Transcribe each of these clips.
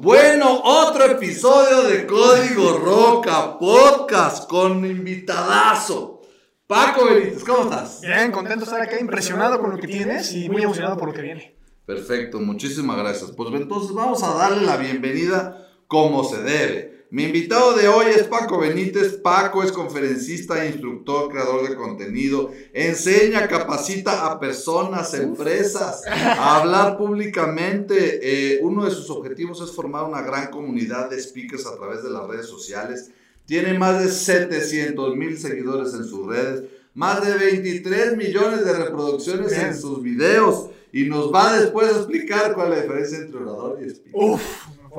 Bueno, otro episodio de Código Roca Podcast con invitadazo. Paco Benítez, ¿cómo estás? Bien, contento de estar acá, impresionado con lo que tienes y muy emocionado por lo que viene. Perfecto, muchísimas gracias. Pues entonces vamos a darle la bienvenida como se debe. Mi invitado de hoy es Paco Benítez. Paco es conferencista, instructor, creador de contenido. Enseña, capacita a personas, empresas a hablar públicamente. Eh, uno de sus objetivos es formar una gran comunidad de speakers a través de las redes sociales. Tiene más de 700 mil seguidores en sus redes, más de 23 millones de reproducciones en sus videos. Y nos va después a explicar cuál es la diferencia entre orador y speaker. Uf,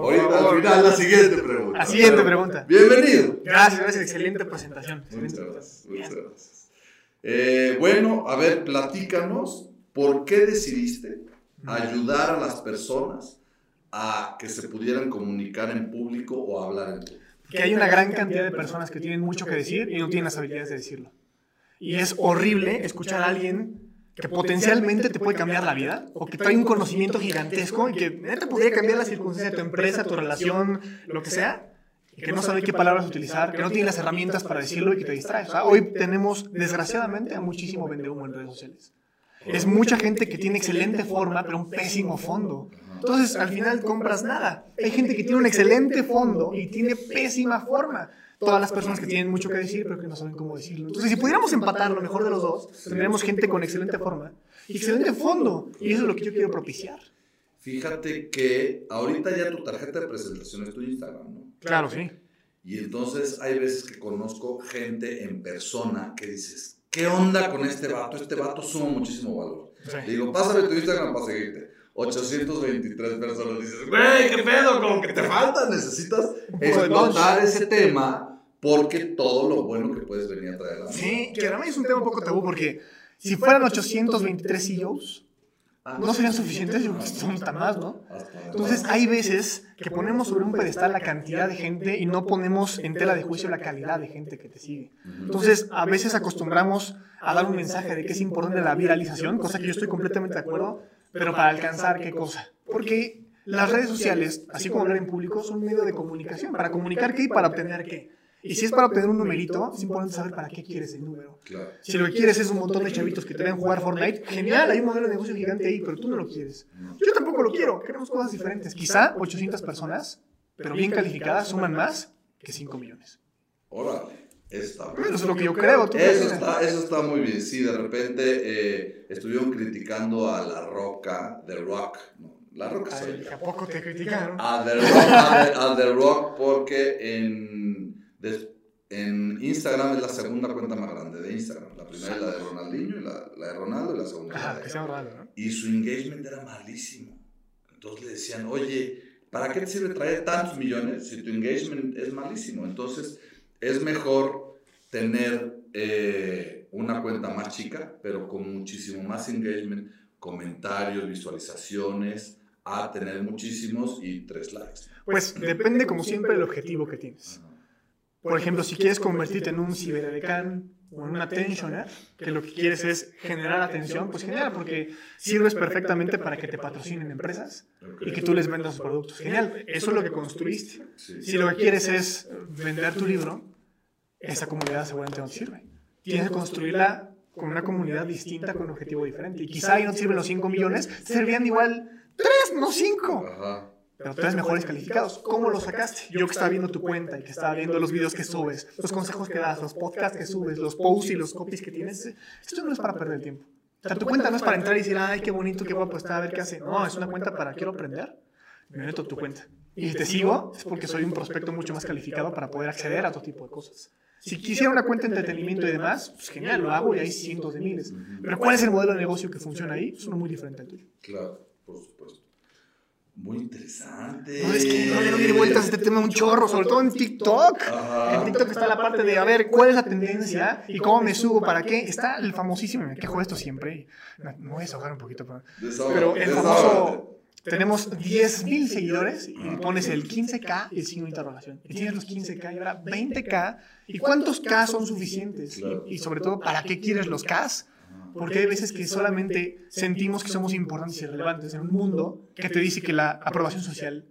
Ahorita al final la siguiente pregunta. La siguiente pregunta. Bienvenido. Gracias, gracias, excelente presentación. Muchas gracias. Muchas gracias. Eh, bueno, a ver, platícanos, ¿por qué decidiste ayudar a las personas a que se pudieran comunicar en público o hablar en público? Que hay una gran cantidad de personas que tienen mucho que decir y no tienen las habilidades de decirlo. Y es horrible escuchar a alguien que potencialmente te puede cambiar la vida o que trae un conocimiento gigantesco y que te podría cambiar la circunstancia de tu empresa, tu relación, lo que sea, y que no sabe qué palabras utilizar, que no tiene las herramientas para decirlo y que te distrae. O sea, hoy tenemos, desgraciadamente, a muchísimo vendehumo en redes sociales. Es mucha gente que tiene excelente forma, pero un pésimo fondo. Entonces, al final compras nada. Hay gente que tiene un excelente fondo y tiene pésima forma todas las personas que tienen mucho que decir, pero que no saben cómo decirlo. Entonces, si pudiéramos empatar lo mejor de los dos, tendríamos gente con excelente forma y excelente fondo. Y eso es lo que yo quiero propiciar. Fíjate que ahorita ya tu tarjeta de presentación es tu Instagram, ¿no? Claro, sí. Y entonces hay veces que conozco gente en persona que dices, ¿qué onda con este vato? Este vato suma muchísimo valor. Sí. Digo, pásame tu Instagram para seguirte. 823 personas. Dices, güey, ¿qué pedo? Como que te falta. Necesitas explotar ese tema porque todo lo bueno que puedes venir a traer a Sí, que además es un tema un poco tabú porque si fueran 823 CEOs, no serían suficientes, yo creo que son hasta más, ¿no? Entonces hay veces que ponemos sobre un pedestal la cantidad de gente y no ponemos en tela de juicio la calidad de gente que te sigue. Entonces a veces acostumbramos a dar un mensaje de que es importante la viralización, cosa que yo estoy completamente de acuerdo, pero para alcanzar qué cosa. Porque las redes sociales, así como hablar en público, son un medio de comunicación. ¿Para comunicar qué y para obtener qué? Y si es para obtener un numerito, es importante saber para qué quieres el número. Claro. Si lo que quieres es un montón de chavitos que te ven jugar Fortnite, genial, hay un modelo de negocio gigante ahí, pero tú no lo quieres. Yo tampoco lo quiero, queremos cosas diferentes. Quizá 800 personas, pero bien calificadas, suman más que 5 millones. Órale. Eso está Eso es lo que yo creo. ¿tú qué Eso opinas? está, eso está muy bien. Sí, de repente eh, estuvieron criticando a La Roca, The Rock. No, La Roca Ay. ¿A poco te criticaron? A The Rock, a The, a The Rock porque en, en Instagram es la segunda cuenta más grande de Instagram. La primera es la de Ronaldinho, y la, la de Ronaldo y la segunda es la Ajá, de que raro, ¿no? y su engagement era malísimo. Entonces le decían, oye, ¿para qué te sirve traer tantos millones si tu engagement es malísimo? Entonces es mejor tener eh, una cuenta más chica, pero con muchísimo más engagement, comentarios, visualizaciones, a tener muchísimos y tres likes. Pues depende, como siempre, del objetivo que tienes. Por ejemplo, si quieres convertirte en un ciberedecán o en un attentioner, que lo que quieres es generar atención, pues genial, porque sirves perfectamente para que te patrocinen empresas y que tú les vendas sus productos. Genial, eso es lo que construiste. Sí. Si lo que quieres es vender tu libro, esa comunidad seguramente no te sirve. Tienes que construirla con una comunidad distinta, con un objetivo diferente. Y quizá ahí no te sirven los 5 millones, te servían igual 3, no 5 Ajá. pero tres mejores calificados. ¿Cómo lo sacaste? Yo que estaba viendo tu cuenta y que estaba viendo los videos que subes, los consejos que das, los podcasts que subes, los posts y los copies que tienes, esto no es para perder el tiempo. O sea, tu cuenta no es para entrar y decir, ay, qué bonito, qué guapo está, a ver qué hace. No, es una cuenta para quiero aprender. Me meto a tu cuenta. Y si te sigo, es porque soy un prospecto mucho más calificado para poder acceder a todo tipo de cosas. Si quisiera una cuenta de entretenimiento y demás, pues genial, lo hago y hay cientos de miles. Pero ¿cuál es el modelo de negocio que funciona ahí? Es uno muy diferente al tuyo. Claro, por supuesto. Muy interesante. No, es que no le doy vueltas a este tema un chorro, sobre todo en TikTok. Ajá. En TikTok está la parte de, a ver, ¿cuál es la tendencia y cómo me subo? ¿Para qué? Está el famosísimo, me quejo de esto siempre. Me voy a desahogar un poquito, pero, pero el famoso, tenemos 10.000 seguidores y pones el 15K y el signo de interrogación. Y tienes los 15K y ahora 20K. ¿Y cuántos K son suficientes? Claro. Y, y sobre todo, ¿para qué quieres los Ks? Porque hay veces que solamente sentimos que somos importantes y relevantes en un mundo que te dice que la aprobación social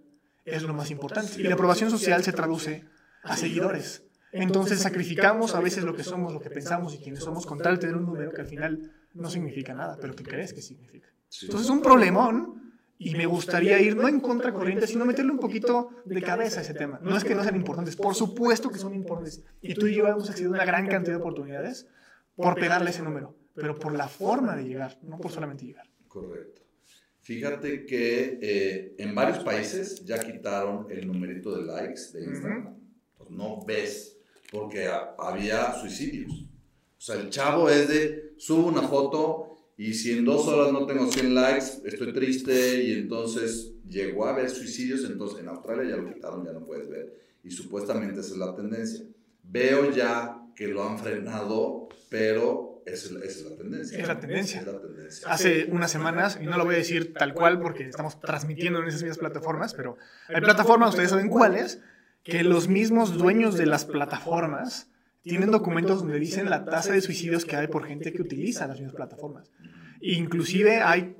es lo más importante. Y la aprobación social se traduce a seguidores. Entonces sacrificamos a veces lo que somos, lo que pensamos y quienes somos con tal de tener un número que al final no significa nada, pero que crees que significa. Entonces es un problemón y me gustaría ir no en contracorriente, sino meterle un poquito de cabeza a ese tema. No es que no sean importantes, por supuesto que son importantes. Y tú y yo hemos accedido a una gran cantidad de oportunidades por pegarle ese número, pero por la forma de llegar, no por solamente llegar. Correcto. Fíjate que eh, en varios países ya quitaron el numerito de likes de Instagram. no ves, porque había suicidios. O sea, el chavo es de, subo una foto y si en dos horas no tengo 100 likes, estoy triste y entonces llegó a haber suicidios, entonces en Australia ya lo quitaron, ya no puedes ver. Y supuestamente esa es la tendencia. Veo ya que lo han frenado, pero esa es, la tendencia. Es la tendencia. Hace unas semanas, y no lo voy a decir tal cual porque estamos transmitiendo en esas mismas plataformas, pero hay plataformas, ustedes saben cuáles, que los mismos dueños de las plataformas tienen documentos donde dicen la tasa de suicidios que hay por gente que utiliza las mismas plataformas. inclusive hay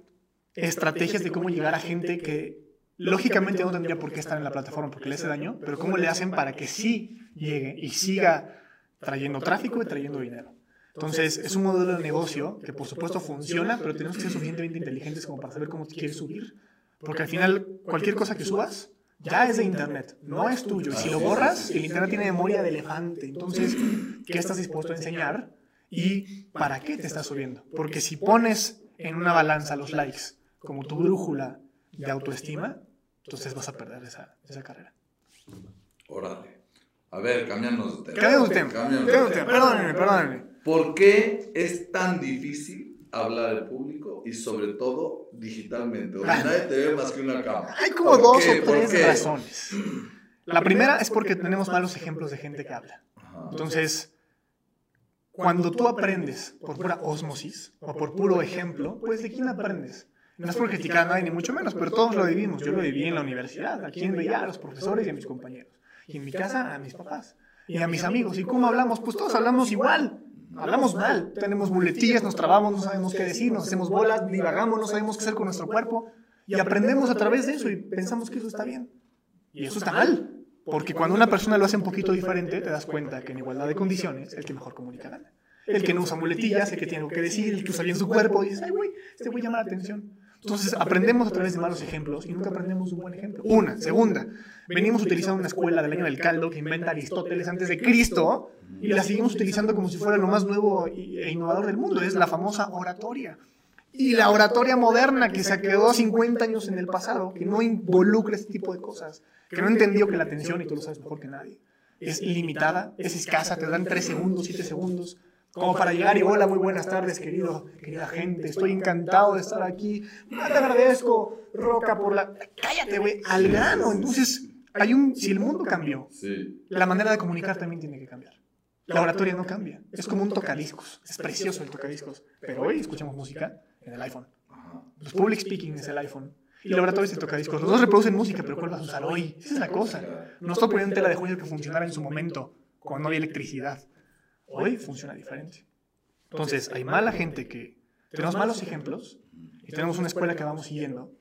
estrategias de cómo llegar a gente que lógicamente no tendría por qué estar en la plataforma porque le hace daño, pero cómo le hacen para que sí llegue y siga trayendo tráfico y trayendo dinero. Entonces, es un modelo de negocio que por supuesto funciona, pero tenemos que ser suficientemente inteligentes como para saber cómo quieres subir. Porque al final, cualquier cosa que subas ya es de Internet, no es tuyo. Y si lo borras, el Internet tiene memoria de elefante. Entonces, ¿qué estás dispuesto a enseñar? ¿Y para qué te estás subiendo? Porque si pones en una balanza los likes como tu brújula de autoestima, entonces vas a perder esa, esa carrera. Órale. A ver, cambiamos de tema. Cambiamos de tema. Cambiamos de tema. Perdónenme, perdónenme. ¿Por qué es tan difícil hablar al público y sobre todo digitalmente? Donde nadie te ve más que una cámara. Hay como dos o tres razones. La primera es porque tenemos malos ejemplos de gente que habla. Entonces, cuando tú aprendes por pura osmosis o por puro ejemplo, pues ¿de quién aprendes? No es por criticar a nadie, ni mucho menos, pero todos lo vivimos. Yo lo viví en la universidad, aquí en veía a los profesores y a mis compañeros. Y en mi casa a mis papás y a mis amigos. ¿Y cómo hablamos? Pues todos hablamos igual hablamos mal, tenemos muletillas, nos trabamos, no sabemos qué decir, nos hacemos bolas, divagamos, no sabemos qué hacer con nuestro cuerpo y aprendemos a través de eso y pensamos que eso está bien. Y eso está mal, porque cuando una persona lo hace un poquito diferente, te das cuenta que en igualdad de condiciones, el que mejor comunica gana. El que no usa muletillas, el que tiene algo que decir, el que usa bien su cuerpo, dices, ay, güey, este güey llama la atención. Entonces aprendemos a través de malos ejemplos y nunca aprendemos un buen ejemplo. Una. Segunda, venimos utilizando una escuela del año del caldo que inventa Aristóteles antes de Cristo y la seguimos utilizando como si fuera lo más nuevo e innovador del mundo. Es la famosa oratoria. Y la oratoria moderna que se quedó 50 años en el pasado, que no involucra este tipo de cosas, que no entendió que la atención, y tú lo sabes mejor que nadie, es limitada, es escasa, te dan 3 segundos, 7 segundos como para llegar y hola, muy buenas tardes, querido, querida gente, estoy encantado de estar aquí, te agradezco, Roca, por la... Cállate, güey, al grano. Entonces, hay un... Si el mundo cambió, la manera de comunicar también tiene que cambiar. La oratoria no cambia, es como un tocadiscos, es precioso el tocadiscos, pero hoy escuchamos música en el iPhone. Los public speaking es el iPhone. Y la oratoria es el tocadiscos. Los dos reproducen música, pero ¿cuál vas a usar hoy? Esa es la cosa. No estoy poniendo tela de juicio que funcionara en su momento, cuando no había electricidad. Hoy funciona diferente. Entonces, hay mala gente que tenemos malos ejemplos y tenemos una escuela que vamos siguiendo,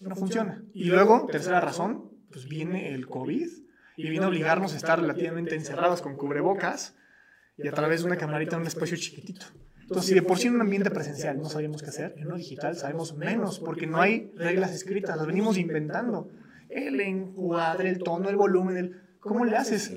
no funciona. Y luego, tercera razón, pues viene el COVID y viene a obligarnos a estar relativamente encerrados con cubrebocas y a través de una camarita en un espacio chiquitito. Entonces, si de por sí en un ambiente presencial no sabemos qué hacer, en uno digital sabemos menos porque no hay reglas escritas, las venimos inventando. El encuadre, el tono, el volumen, el... ¿cómo le haces?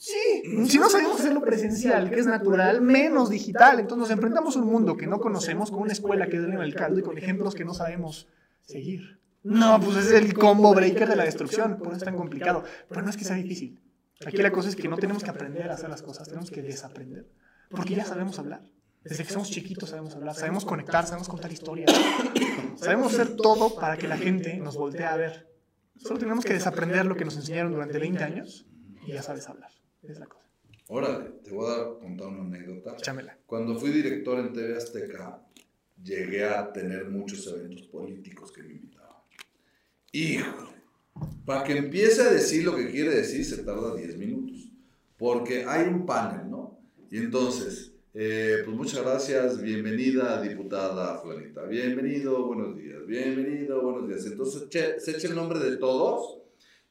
Sí, si no sabemos hacerlo presencial, que es natural, menos digital. Entonces nos enfrentamos a un mundo que no conocemos, con una escuela que es en el caldo y con ejemplos que no sabemos seguir. No, pues es el combo breaker de la destrucción, por eso es tan complicado. Pero no es que sea difícil. Aquí la cosa es que no tenemos que aprender a hacer las cosas, tenemos que desaprender. Porque ya sabemos hablar. Desde que somos chiquitos sabemos hablar, sabemos conectar, sabemos contar historias. Sabemos hacer todo para que la gente nos voltee a ver. Solo tenemos que desaprender lo que nos enseñaron durante 20 años y ya sabes hablar. Es la cosa. Órale, te voy a dar, contar una anécdota. Chámela. Cuando fui director en TV Azteca, llegué a tener muchos eventos políticos que me invitaban. Híjole, para que empiece a decir lo que quiere decir se tarda 10 minutos, porque hay un panel, ¿no? Y entonces, eh, pues muchas gracias, bienvenida diputada Flanita, bienvenido, buenos días, bienvenido, buenos días. Entonces se echa el nombre de todos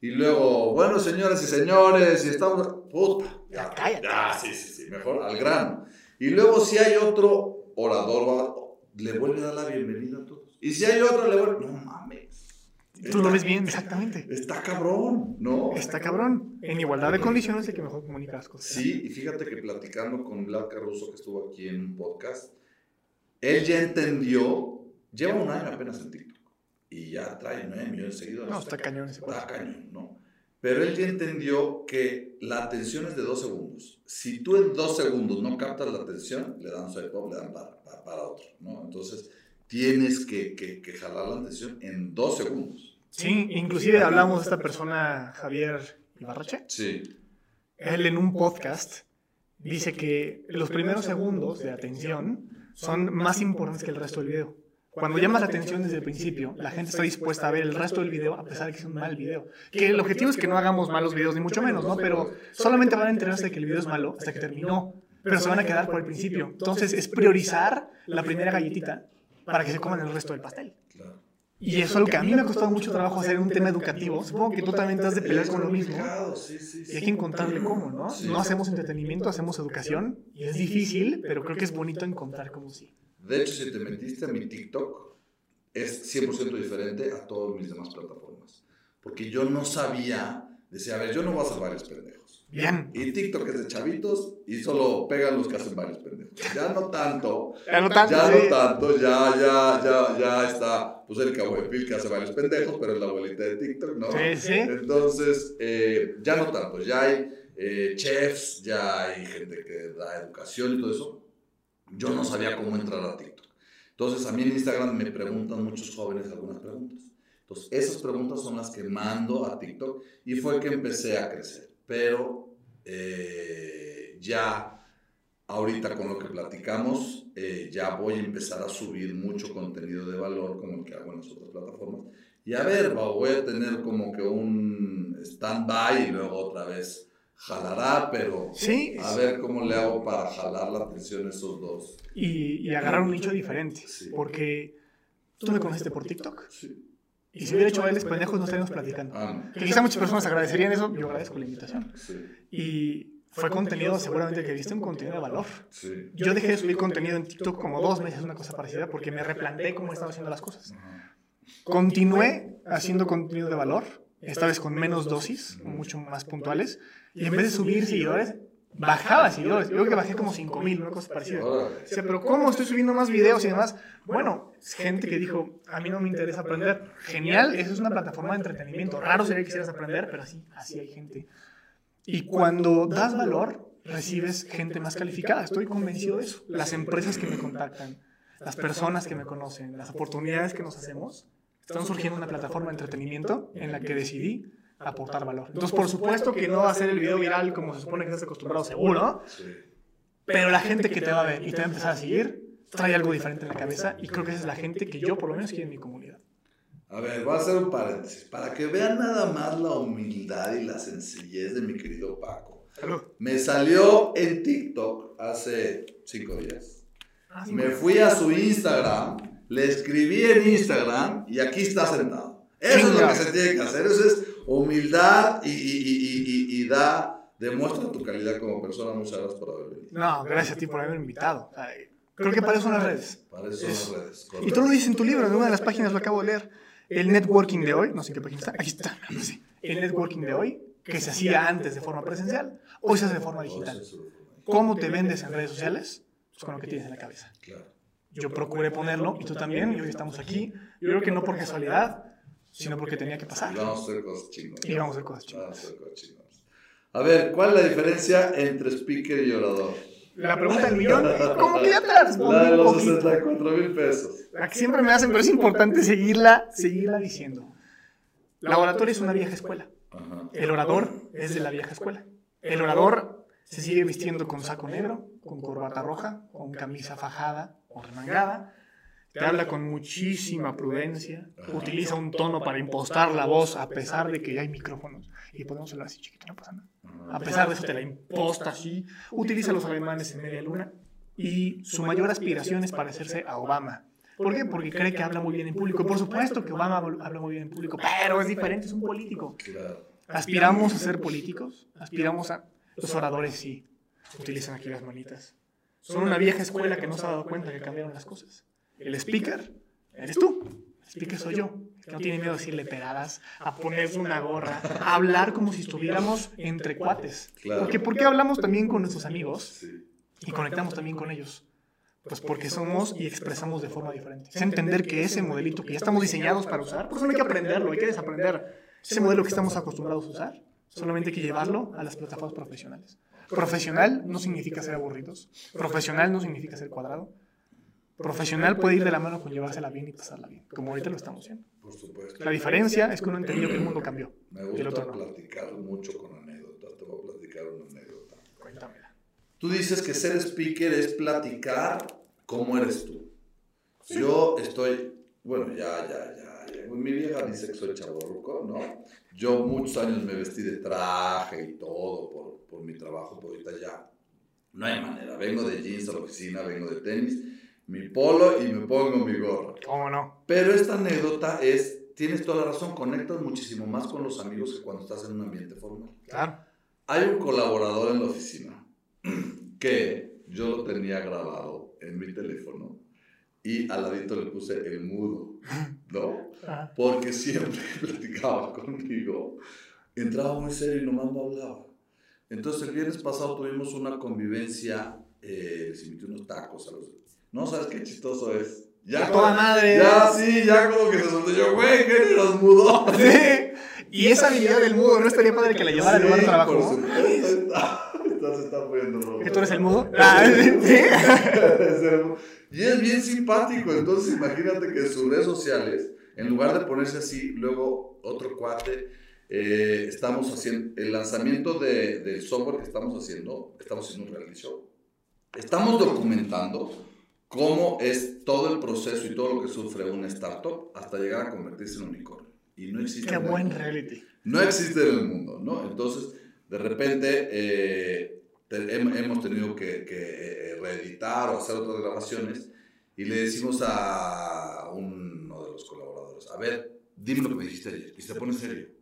Y luego, bueno, señoras y señores, y estamos. Puta, Ya, cállate. Ya, sí, sí, sí, mejor al grano. Y luego, si hay otro orador, le vuelve a dar la bienvenida a todos. Y si hay otro, le vuelve. No mames. Tú lo ves bien, exactamente. Está cabrón, ¿no? Está cabrón. En igualdad de condiciones el que mejor comunica las cosas. Sí, y fíjate que platicando con Vlad Caruso, que estuvo aquí en un podcast, él ya entendió, lleva un año apenas en TikTok, y ya trae 9 millones de seguidores. No, está cañón ese Está cañón, ¿no? Pero él ya entendió que la atención es de dos segundos. Si tú en dos segundos no captas la atención, le dan swipe up, le dan para, para, para otro, ¿no? Entonces, tienes que, que, que jalar la atención en dos segundos. Sí, inclusive hablamos de esta persona, Javier Ibarrache. Sí. Él en un podcast dice que los primeros segundos de atención son más importantes que el resto del video. Cuando llamas la atención desde el principio, la gente está dispuesta a ver el resto del video a pesar de que es un mal video. Que el objetivo es que no hagamos malos videos, ni mucho menos, ¿no? Pero solamente van a enterarse de que el video es malo hasta que terminó. Pero se van a quedar por el principio. Entonces es priorizar la primera galletita para que se coman el resto del pastel. Y eso es algo que a mí me ha costado mucho trabajo hacer un tema educativo. Supongo que tú también te has de pelear con lo mismo. Y hay que encontrarle cómo, ¿no? No hacemos entretenimiento, hacemos educación. Y es difícil, pero creo que es bonito encontrar cómo sí. De hecho, si te metiste a mi TikTok, es 100% diferente a todas mis demás plataformas. Porque yo no sabía, decía, a ver, yo no voy a hacer varios pendejos. Bien. Y TikTok es de chavitos y solo pegan los que hacen varios pendejos. Ya no tanto. Ya no tanto, Ya no tanto, ya, ya, ya, ya está. Pues el Pil que hace varios pendejos, pero es la abuelita de TikTok, ¿no? Sí, sí. Entonces, eh, ya no tanto. Ya hay eh, chefs, ya hay gente que da educación y todo eso. Yo no sabía cómo entrar a TikTok. Entonces, a mí en Instagram me preguntan muchos jóvenes algunas preguntas. Entonces, esas preguntas son las que mando a TikTok y fue que empecé a crecer. Pero eh, ya ahorita con lo que platicamos, eh, ya voy a empezar a subir mucho contenido de valor como el que hago en las otras plataformas. Y a ver, voy a tener como que un stand-by y luego otra vez jalará, pero Sí. a ver cómo le hago para jalar la atención a esos dos. Y, y agarrar un nicho diferente. Sí. Porque tú me conociste por TikTok. Sí. Y si hubiera hecho bailes pendejos, no estaríamos platicando. Ah. Que quizá muchas personas agradecerían eso. Yo agradezco la invitación. Sí, Y fue contenido, seguramente que viste, un contenido de valor. sí. Yo dejé de subir contenido en TikTok como dos meses, una cosa parecida, porque me replanteé cómo estaba haciendo las cosas. Continué haciendo contenido de valor, esta vez con menos dosis, mucho más puntuales, y en vez de subir seguidores, bajaba seguidores. Yo creo que bajé como 5000, una cosa parecida. Órale. Decía, pero ¿cómo estoy subiendo más videos y demás? Bueno, gente que dijo, a mí no me interesa aprender. Genial, eso es una plataforma de entretenimiento. Raro sería que quisieras aprender, pero así, así hay gente. Y cuando das valor, recibes gente más calificada. Estoy convencido de eso. Las empresas que me contactan, las personas que me conocen, las oportunidades que nos hacemos, están surgiendo una plataforma de entretenimiento en la que decidí aportar valor. Entonces, por supuesto que no va a ser el video viral como se supone que estás acostumbrado, seguro, Sí. pero la gente que te va a ver y te va a empezar a seguir trae algo diferente en la cabeza y creo que esa es la gente que yo por lo menos quiero en mi comunidad. A ver, voy a hacer un paréntesis. Para que vean nada más la humildad y la sencillez de mi querido Paco. Salud. Me salió en TikTok hace cinco días. Ah, Me fui a su Instagram, le escribí en Instagram y aquí está sentado. Eso es lo que se tiene que hacer. Eso es humildad y, y, y, y, y da, demuestra tu calidad como persona. Muchas gracias por haber venido. No, gracias a ti por haberme invitado. Creo que para eso son las redes. Para eso son las redes. Y tú lo dices en tu libro, en una de las páginas lo acabo de leer. El networking de hoy, no sé qué página está, aquí está. sí. El networking de hoy, que se hacía antes de forma presencial, hoy se hace de forma digital. ¿Cómo te vendes en redes sociales? Pues con lo que tienes en la cabeza. Claro. Yo procuré ponerlo y tú también, y hoy estamos aquí. Yo creo que no por casualidad, sino porque tenía que Y pasar. vamos a hacer cosas chingonas. Y vamos a hacer cosas chingonas. A ver, ¿cuál es la diferencia entre speaker y orador? La pregunta del millón, ¿cómo que ya te la respondí La de los poquito? 64 mil pesos. La que siempre me hacen, pero es importante seguirla, seguirla diciendo. La oratoria es una vieja escuela. Ajá. El orador es de la vieja escuela. El orador se sigue vistiendo con saco negro, con corbata roja, con camisa fajada o remangada. Te habla con muchísima prudencia. Utiliza un tono para impostar la voz a pesar de que ya hay micrófonos. Y podemos hablar así chiquito, no pasa nada. A pesar de eso te la imposta así. Utiliza los alemanes en media luna. Y su mayor aspiración es parecerse a Obama. ¿Por qué? Porque cree que habla muy bien en público. Por supuesto que Obama habla muy bien en público, pero es diferente, es un político. Aspiramos a ser políticos, aspiramos a... Los oradores sí, utilizan aquí las manitas. Son una vieja escuela que no se ha dado cuenta que cambiaron las cosas. El speaker eres tú. El speaker soy yo. que no tiene miedo a decirle pegadas, a ponerse una gorra, a hablar como si estuviéramos entre cuates. Porque ¿por qué hablamos también con nuestros amigos y conectamos también con ellos? Pues porque somos y expresamos de forma diferente. Es entender que ese modelito que ya estamos diseñados para usar, pues no hay que aprenderlo, hay que desaprender. Ese modelo que estamos acostumbrados a usar, solamente hay que llevarlo a las plataformas profesionales. Profesional no significa ser aburridos. Profesional no significa ser cuadrado. Profesional puede ir de la mano con llevársela bien y pasarla bien, como ahorita lo estamos haciendo. Por supuesto. La diferencia es que uno entendió que el mundo cambió. Me gusta platicar mucho con anécdotas. Te voy a platicar una anécdota. Cuéntamela. Tú dices que ser speaker es platicar cómo eres tú. Yo estoy, bueno, ya, ya, ya. Mi vieja dice que soy chaborruco, ¿no? Yo muchos años me vestí de traje y todo por, por mi trabajo, pero ahorita ya no hay manera. Vengo de jeans a la oficina, vengo de tenis, mi polo y me pongo mi gorro. ¿Cómo no? Pero esta anécdota es, tienes toda la razón, conectas muchísimo más con los amigos que cuando estás en un ambiente formal. Claro. Hay un colaborador en la oficina que yo lo tenía grabado en mi teléfono y al ladito le puse el mudo, ¿no? Porque siempre platicaba conmigo, entraba muy serio y nomás no hablaba. Entonces el viernes pasado tuvimos una convivencia, eh, les invité unos tacos a los... No, ¿sabes qué chistoso es? Ya toda madre. Ya, sí, ya como que se soltó yo, güey, ¿qué los mudó? Sí. Y esa habilidad del mudo, ¿no estaría padre que la llevara al lugar de trabajo? Por supuesto. Entonces está poniendo rojo. ¿Que tú eres el mudo? Ah, sí. Y es bien simpático, entonces imagínate que en sus redes sociales, en lugar de ponerse así, luego otro cuate, eh, estamos haciendo el lanzamiento de, del software que estamos haciendo, estamos haciendo un reality show. Estamos documentando cómo es todo el proceso y todo lo que sufre una startup hasta llegar a convertirse en unicornio. Y no existe. Qué buen reality. No existe en el mundo, ¿no? Entonces, de repente, eh, hemos tenido que, que, eh, reeditar o hacer otras grabaciones y le decimos a uno de los colaboradores, a ver, dime lo que me dijiste ayer. Y se pone serio.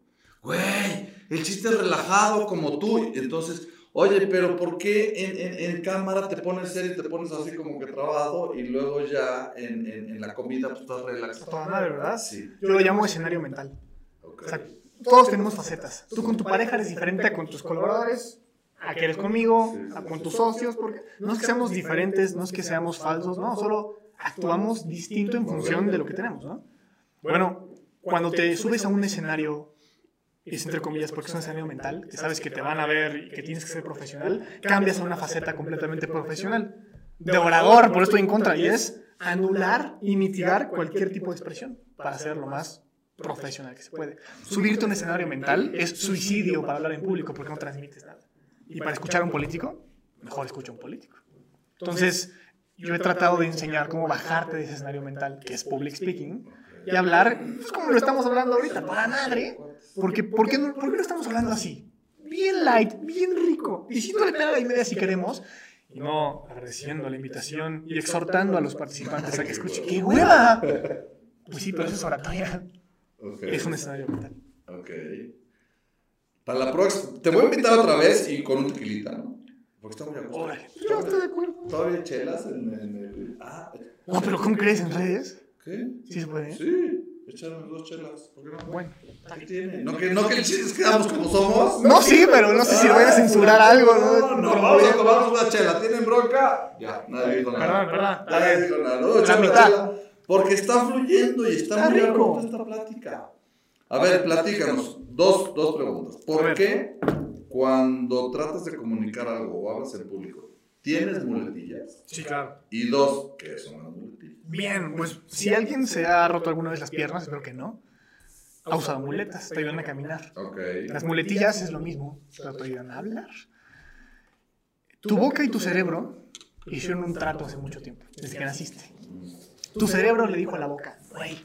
Güey, el chiste es relajado como tú. Entonces, oye, pero ¿por qué en, en, cámara te pones serio y te pones así como que trabado y luego ya en, en la comida pues, estás relajado? Toda madre, ¿verdad? Sí. Yo lo llamo escenario mental. Okay. O sea, todos tenemos facetas. Tú con tu pareja eres diferente a con tus colaboradores a que eres conmigo, a con tus socios, porque no es que seamos diferentes, no es que seamos falsos, no, solo actuamos distinto en función de lo que tenemos, ¿no? Bueno, cuando te subes a un escenario, es entre comillas porque es un escenario mental, que sabes que te van a ver y que tienes que ser profesional, cambias a una faceta completamente profesional, de orador, por esto en contra, y es anular y mitigar cualquier tipo de expresión para ser lo más profesional que se puede. Subirte a un escenario mental es suicidio para hablar en público porque no transmites nada. Y para escuchar a un político, mejor escucha a un político. Entonces, yo he tratado de enseñar cómo bajarte de ese escenario mental, que es public speaking, y hablar, pues como lo estamos hablando ahorita, para madre. Porque, ¿por, qué no, ¿Por qué no estamos hablando así? Bien light, bien rico, diciéndole pega y media si queremos, y no agradeciendo la invitación y exhortando a los participantes a que escuchen. ¡Qué hueva! Pues sí, pero eso es oratoria. Es un escenario mental. Ok. Para la próxima, te voy a invitar otra vez y con un tequilita, ¿no? Porque está muy acostumbrado. Yo estoy de acuerdo. ¿Todavía chelas en, el...? Ah. No, pero ¿cómo crees en redes? ¿Qué? ¿Sí se puede? Sí. Echaron dos chelas. ¿Por qué no? Bueno. ¿Qué tiene? No que, no que el chiste quedamos como somos. No, sí, pero no sé si voy a censurar algo, ¿no? No, no, vamos a tomarnos una chela. ¿Tienen bronca? Ya, nadie dijo nada. Perdón, perdón. Nadie dijo nada. No, la mitad. Porque está fluyendo y está, está muy rico esta plática. A ver, platícanos. Dos, dos preguntas. ¿Por qué cuando tratas de comunicar algo o hablas en público, tienes muletillas? Sí, claro. Y dos, ¿qué son las muletillas? Bien, pues si alguien se ha roto alguna vez las piernas, espero que no, ha usado muletas, te ayudan a caminar. Okay. Las muletillas es lo mismo, te ayudan a hablar. Tu boca y tu cerebro hicieron un trato hace mucho tiempo, desde que naciste. Tu cerebro le dijo a la boca, güey,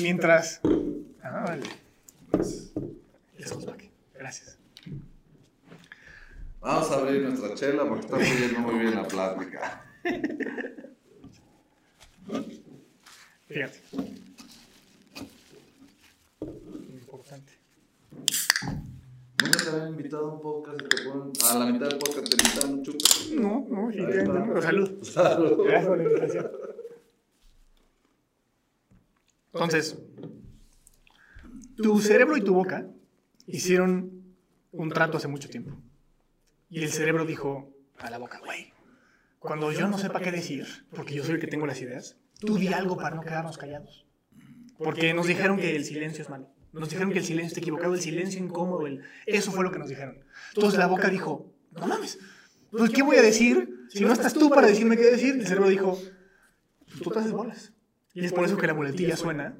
mientras... Ah, vale. Gracias. Vamos a abrir nuestra chela porque está fluyendo muy bien la plática. Fíjate. Importante. Nunca te habían invitado a un podcast y te ponen. A la mitad del podcast te invitan un chupe. No, no, definitivamente no. Salud. Salud. Gracias por la invitación. Entonces, tu cerebro y tu boca hicieron un trato hace mucho tiempo. Y el cerebro dijo a la boca, güey, cuando yo no sepa qué decir, porque yo soy el que tengo las ideas, tú di algo para no quedarnos callados. Porque nos dijeron que el silencio es malo. Nos dijeron que el silencio está equivocado, el silencio incómodo. el- Eso fue lo que nos dijeron. Entonces la boca dijo, no mames, pues ¿qué voy a decir si no estás tú para decirme qué decir? El cerebro dijo, pues tú te haces bolas. Y es por eso que la muletilla suena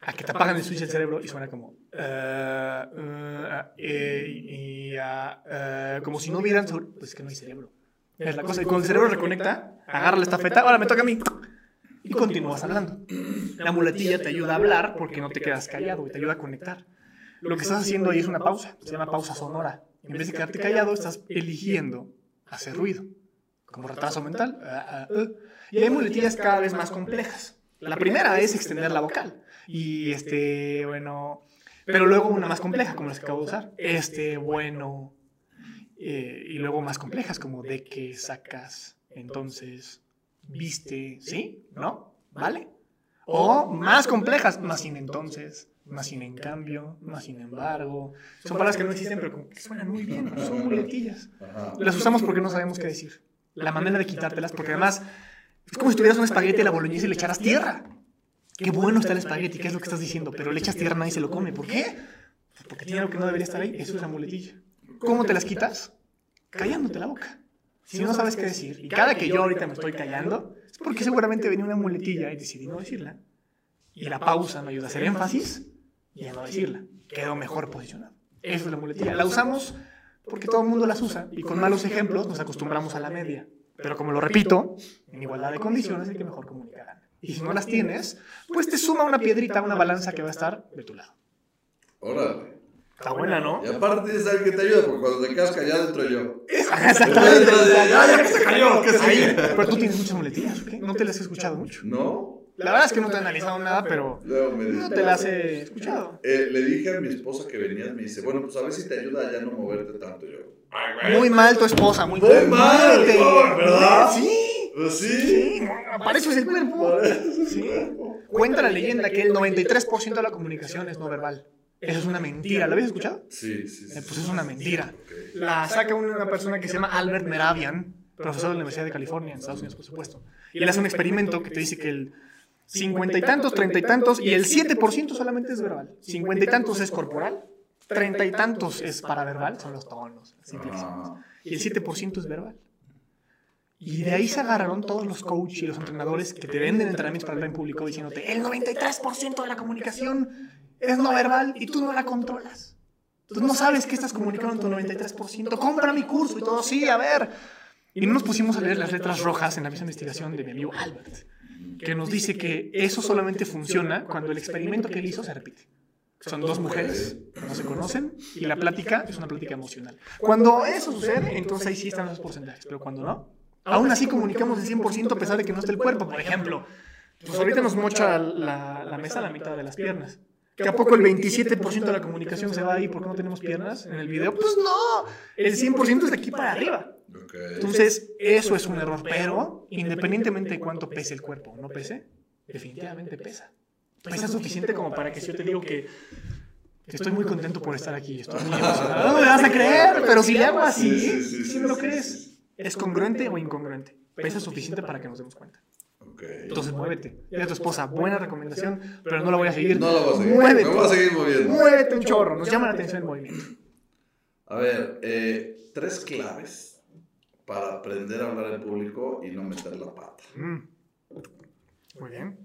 a que te apagan el switch del cerebro y suena como eh, y, ah, eh, como si no hubieran sobre- pues es que no hay cerebro es la cosa y cuando el cerebro reconecta agarra la estafeta ahora me toca a mí y continúas hablando la muletilla te ayuda a hablar porque no te quedas callado y te ayuda a conectar lo que estás haciendo ahí es una pausa se llama pausa sonora en vez de quedarte callado estás eligiendo hacer ruido como retraso mental. ah, ah, ah. Y hay muletillas cada vez más complejas. La primera es extender la vocal. Y este, bueno, pero luego una más compleja, como las que acabo de usar. Este, bueno. eh, y luego más complejas, como de que sacas, entonces, viste, ¿sí? ¿No? ¿Vale? O más complejas, más sin entonces, más sin en cambio, más sin embargo. Son palabras que no existen, pero como que suenan muy bien. Son muletillas. Las usamos porque no sabemos qué decir. La manera de quitártelas, porque además es como si tuvieras un espagueti a la boloñesa y le echaras tierra. Qué bueno está el espagueti, ¿qué es lo que estás diciendo? Pero le echas tierra, nadie se lo come. ¿Por qué? Porque tiene algo que no debería estar ahí. Eso es la muletilla. ¿Cómo te las quitas? Callándote la boca. Si no sabes qué decir, y cada que yo ahorita me estoy callando, es porque seguramente venía una muletilla y decidí no decirla. Y la pausa me ayuda a hacer énfasis y a no decirla. Quedo mejor posicionado. Eso es la muletilla. La usamos porque todo el mundo las usa y con malos ejemplos nos acostumbramos a la media. Pero como lo repito, en igualdad de condiciones el que mejor comunica gana. Y si no las tienes, pues te suma una piedrita a una balanza que va a estar de tu lado. Órale. Está buena, ¿no? Y aparte alguien que te ayuda, porque cuando te quedas callado entro yo. Exactamente. Ya, ya que se cayó, que se Ahí. Pero tú tienes muchas muletillas, ¿ok? No te las he escuchado mucho. ¿No? La verdad es que no te he analizado nada, pero Luego me no dice. te las he escuchado. Eh, le dije a mi esposa que venías, me dice, bueno, pues a ver si te ayuda a ya no moverte tanto yo. Ay, güey. Muy mal tu esposa, muy, Muy mal, Te- no, ¿verdad? Sí. Pues sí. Sí, para eso es el cuerpo. Sí. Cuenta la leyenda que el 93% de la comunicación es no verbal. Eso es una mentira. ¿Lo habías escuchado? Sí, sí, sí. Eh, Pues es una mentira. La saca una persona que se llama Albert Meravian, profesor de la Universidad de California en Estados Unidos, por supuesto. Y él hace un experimento que te dice que el cincuenta y tantos, treinta y tantos, y el 7% solamente es verbal. Cincuenta y tantos es corporal, treinta y tantos es paraverbal, son los tonos. Ajá. Y el 7% es verbal. Y de ahí se agarraron todos los coaches y los entrenadores que te venden entrenamientos para hablar en público diciéndote, el 93% de la comunicación es no verbal y tú no la controlas. Tú no sabes qué estás comunicando en tu 93%. Compra mi curso y todo, sí, a ver. Y no nos pusimos a leer las letras rojas en la misma investigación de mi amigo Albert, que nos dice que eso solamente funciona cuando el experimento que él hizo se repite. Son dos mujeres, no se conocen, y la plática es una plática emocional. Cuando eso sucede, entonces ahí sí están los porcentajes, pero cuando no, aún así comunicamos el 100% a pesar de que no esté el cuerpo. Por ejemplo, pues ahorita nos mocha la, la mesa a la mitad de las piernas. ¿Que a poco el 27% de la comunicación se va ahí porque no tenemos piernas en el video? Pues no, el 100% es de aquí para arriba. Entonces, eso es un error, pero independientemente de cuánto pese el cuerpo o no pese, definitivamente pesa. Pesa suficiente como para que si yo te digo que, estoy muy contento por estar aquí, estoy muy emocionado, no me vas a creer, pero si le hago así, Sí, sí, sí, si sí, me lo crees. ¿es congruente o incongruente? Pesa suficiente para que nos demos cuenta. Ok. Entonces, muévete. Dile a tu esposa, buena recomendación, pero no la voy a seguir. No lo voy a seguir. Muévete. Me voy a seguir moviendo. Muévete un chorro, nos llama la atención el movimiento. A ver, eh, tres claves para aprender a hablar en público y no meter la pata. Mm. Muy bien.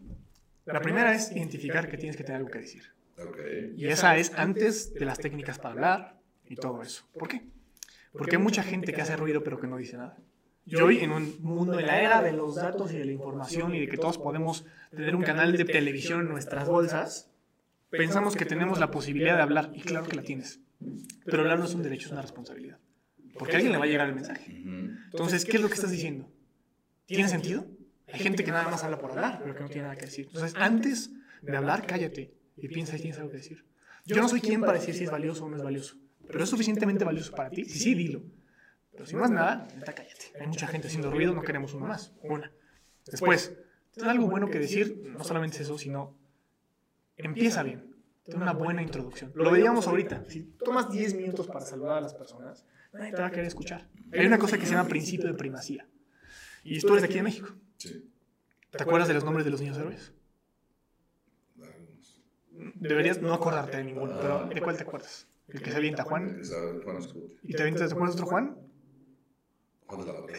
La primera es identificar que tienes que tener algo que decir. Ok. Y esa es antes de las técnicas para hablar y todo eso. ¿Por qué? Porque hay mucha gente que hace ruido pero que no dice nada. Y hoy en un mundo, en la era de los datos y de la información y de que todos podemos tener un canal de televisión en nuestras bolsas, pensamos que tenemos la posibilidad de hablar. Y claro que la tienes. Pero hablar no es un derecho, es una responsabilidad. Porque a alguien le va a llegar el mensaje. Entonces, ¿qué es lo que estás diciendo? ¿Tiene sentido? Hay gente que nada más habla por hablar, pero que no tiene nada que decir. Entonces, antes de hablar, cállate y piensa si tienes algo que decir. Yo no soy quien para decir si es valioso o no es valioso, pero es suficientemente valioso para ti. Si sí, dilo. Pero si no es nada, neta, cállate. Hay mucha gente haciendo ruido, no queremos uno más. Una. Después, tienes algo bueno que decir, no solamente es eso, sino empieza bien. Ten una buena introducción. Lo veíamos ahorita. Si tomas 10 minutos para saludar a las personas, nadie te va a querer escuchar. Hay una cosa que se llama principio de primacía. Y esto es de aquí de México. Sí. ¿Te acuerdas de los nombres de los niños héroes? Deberías no acordarte de ninguno, pero ¿de cuál te acuerdas? El que se avienta, Juan. ¿Y te avientas, te acuerdas de otro Juan? Juan de la Barrera.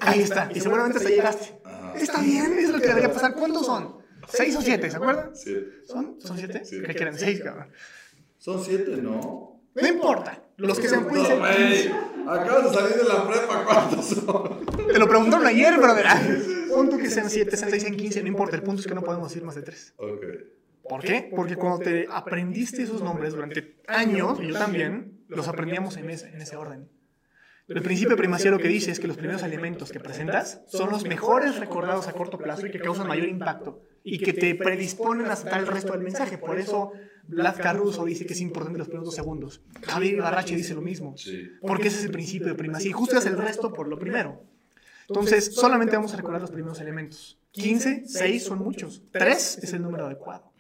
Ahí está. Y seguramente hasta llegaste. Ajá. Está bien, es lo que debería pasar. ¿Cuántos son? ¿Seis o siete? ¿Se acuerdan? Sí. ¿Son? ¿Son siete? Sí. Que eran seis, cabrón. Son siete, ¿no? No importa. Los que se pueden No, ser. 15. Acabas de salir de la prepa, ¿cuántos son? Te lo preguntaron ayer, brother. Punto que sean siete, sean seis, sean quince, no importa. El punto es que no podemos decir más de tres. Ok. ¿Por qué? Porque cuando te aprendiste esos nombres durante años, y yo también, los aprendíamos en ese, en ese orden. El principio de primacía lo que dice es que los primeros elementos que presentas son los mejores recordados a corto plazo y que causan mayor impacto y que te predisponen a aceptar el resto del mensaje. Por eso Vlad Caruso dice que es importante los primeros dos segundos. Javier Ibarrache dice lo mismo. Porque ese es el principio de primacía y juzgas el resto por lo primero. Entonces, solamente vamos a recordar los primeros elementos. 15, 6 son muchos. 3 es el número adecuado.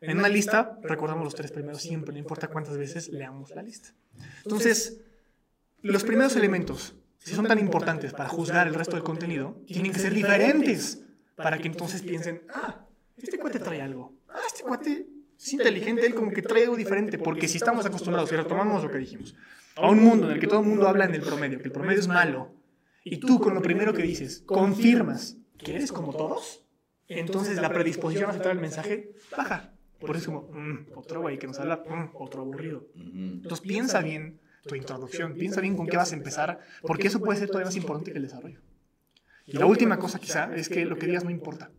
En una lista, recordamos los tres primeros siempre, no importa cuántas veces leamos la lista. Entonces, los primeros elementos, si son tan importantes para juzgar el resto del contenido, tienen que ser diferentes para que entonces piensen, ah, este cuate trae algo. Ah, este cuate es inteligente, él como que trae algo diferente, porque si estamos acostumbrados, y retomamos lo que dijimos, a un mundo en el que todo el mundo habla en el promedio, que el promedio es malo, y tú con lo primero que dices, confirmas que eres como todos, entonces la predisposición a aceptar el mensaje baja. Por eso es como, "Mm, otro güey que nos habla, mm, otro aburrido. Entonces piensa bien tu introducción, piensa bien con qué vas a empezar, porque eso puede ser todavía más importante que el desarrollo. Y la última cosa quizá es que lo que digas no importa,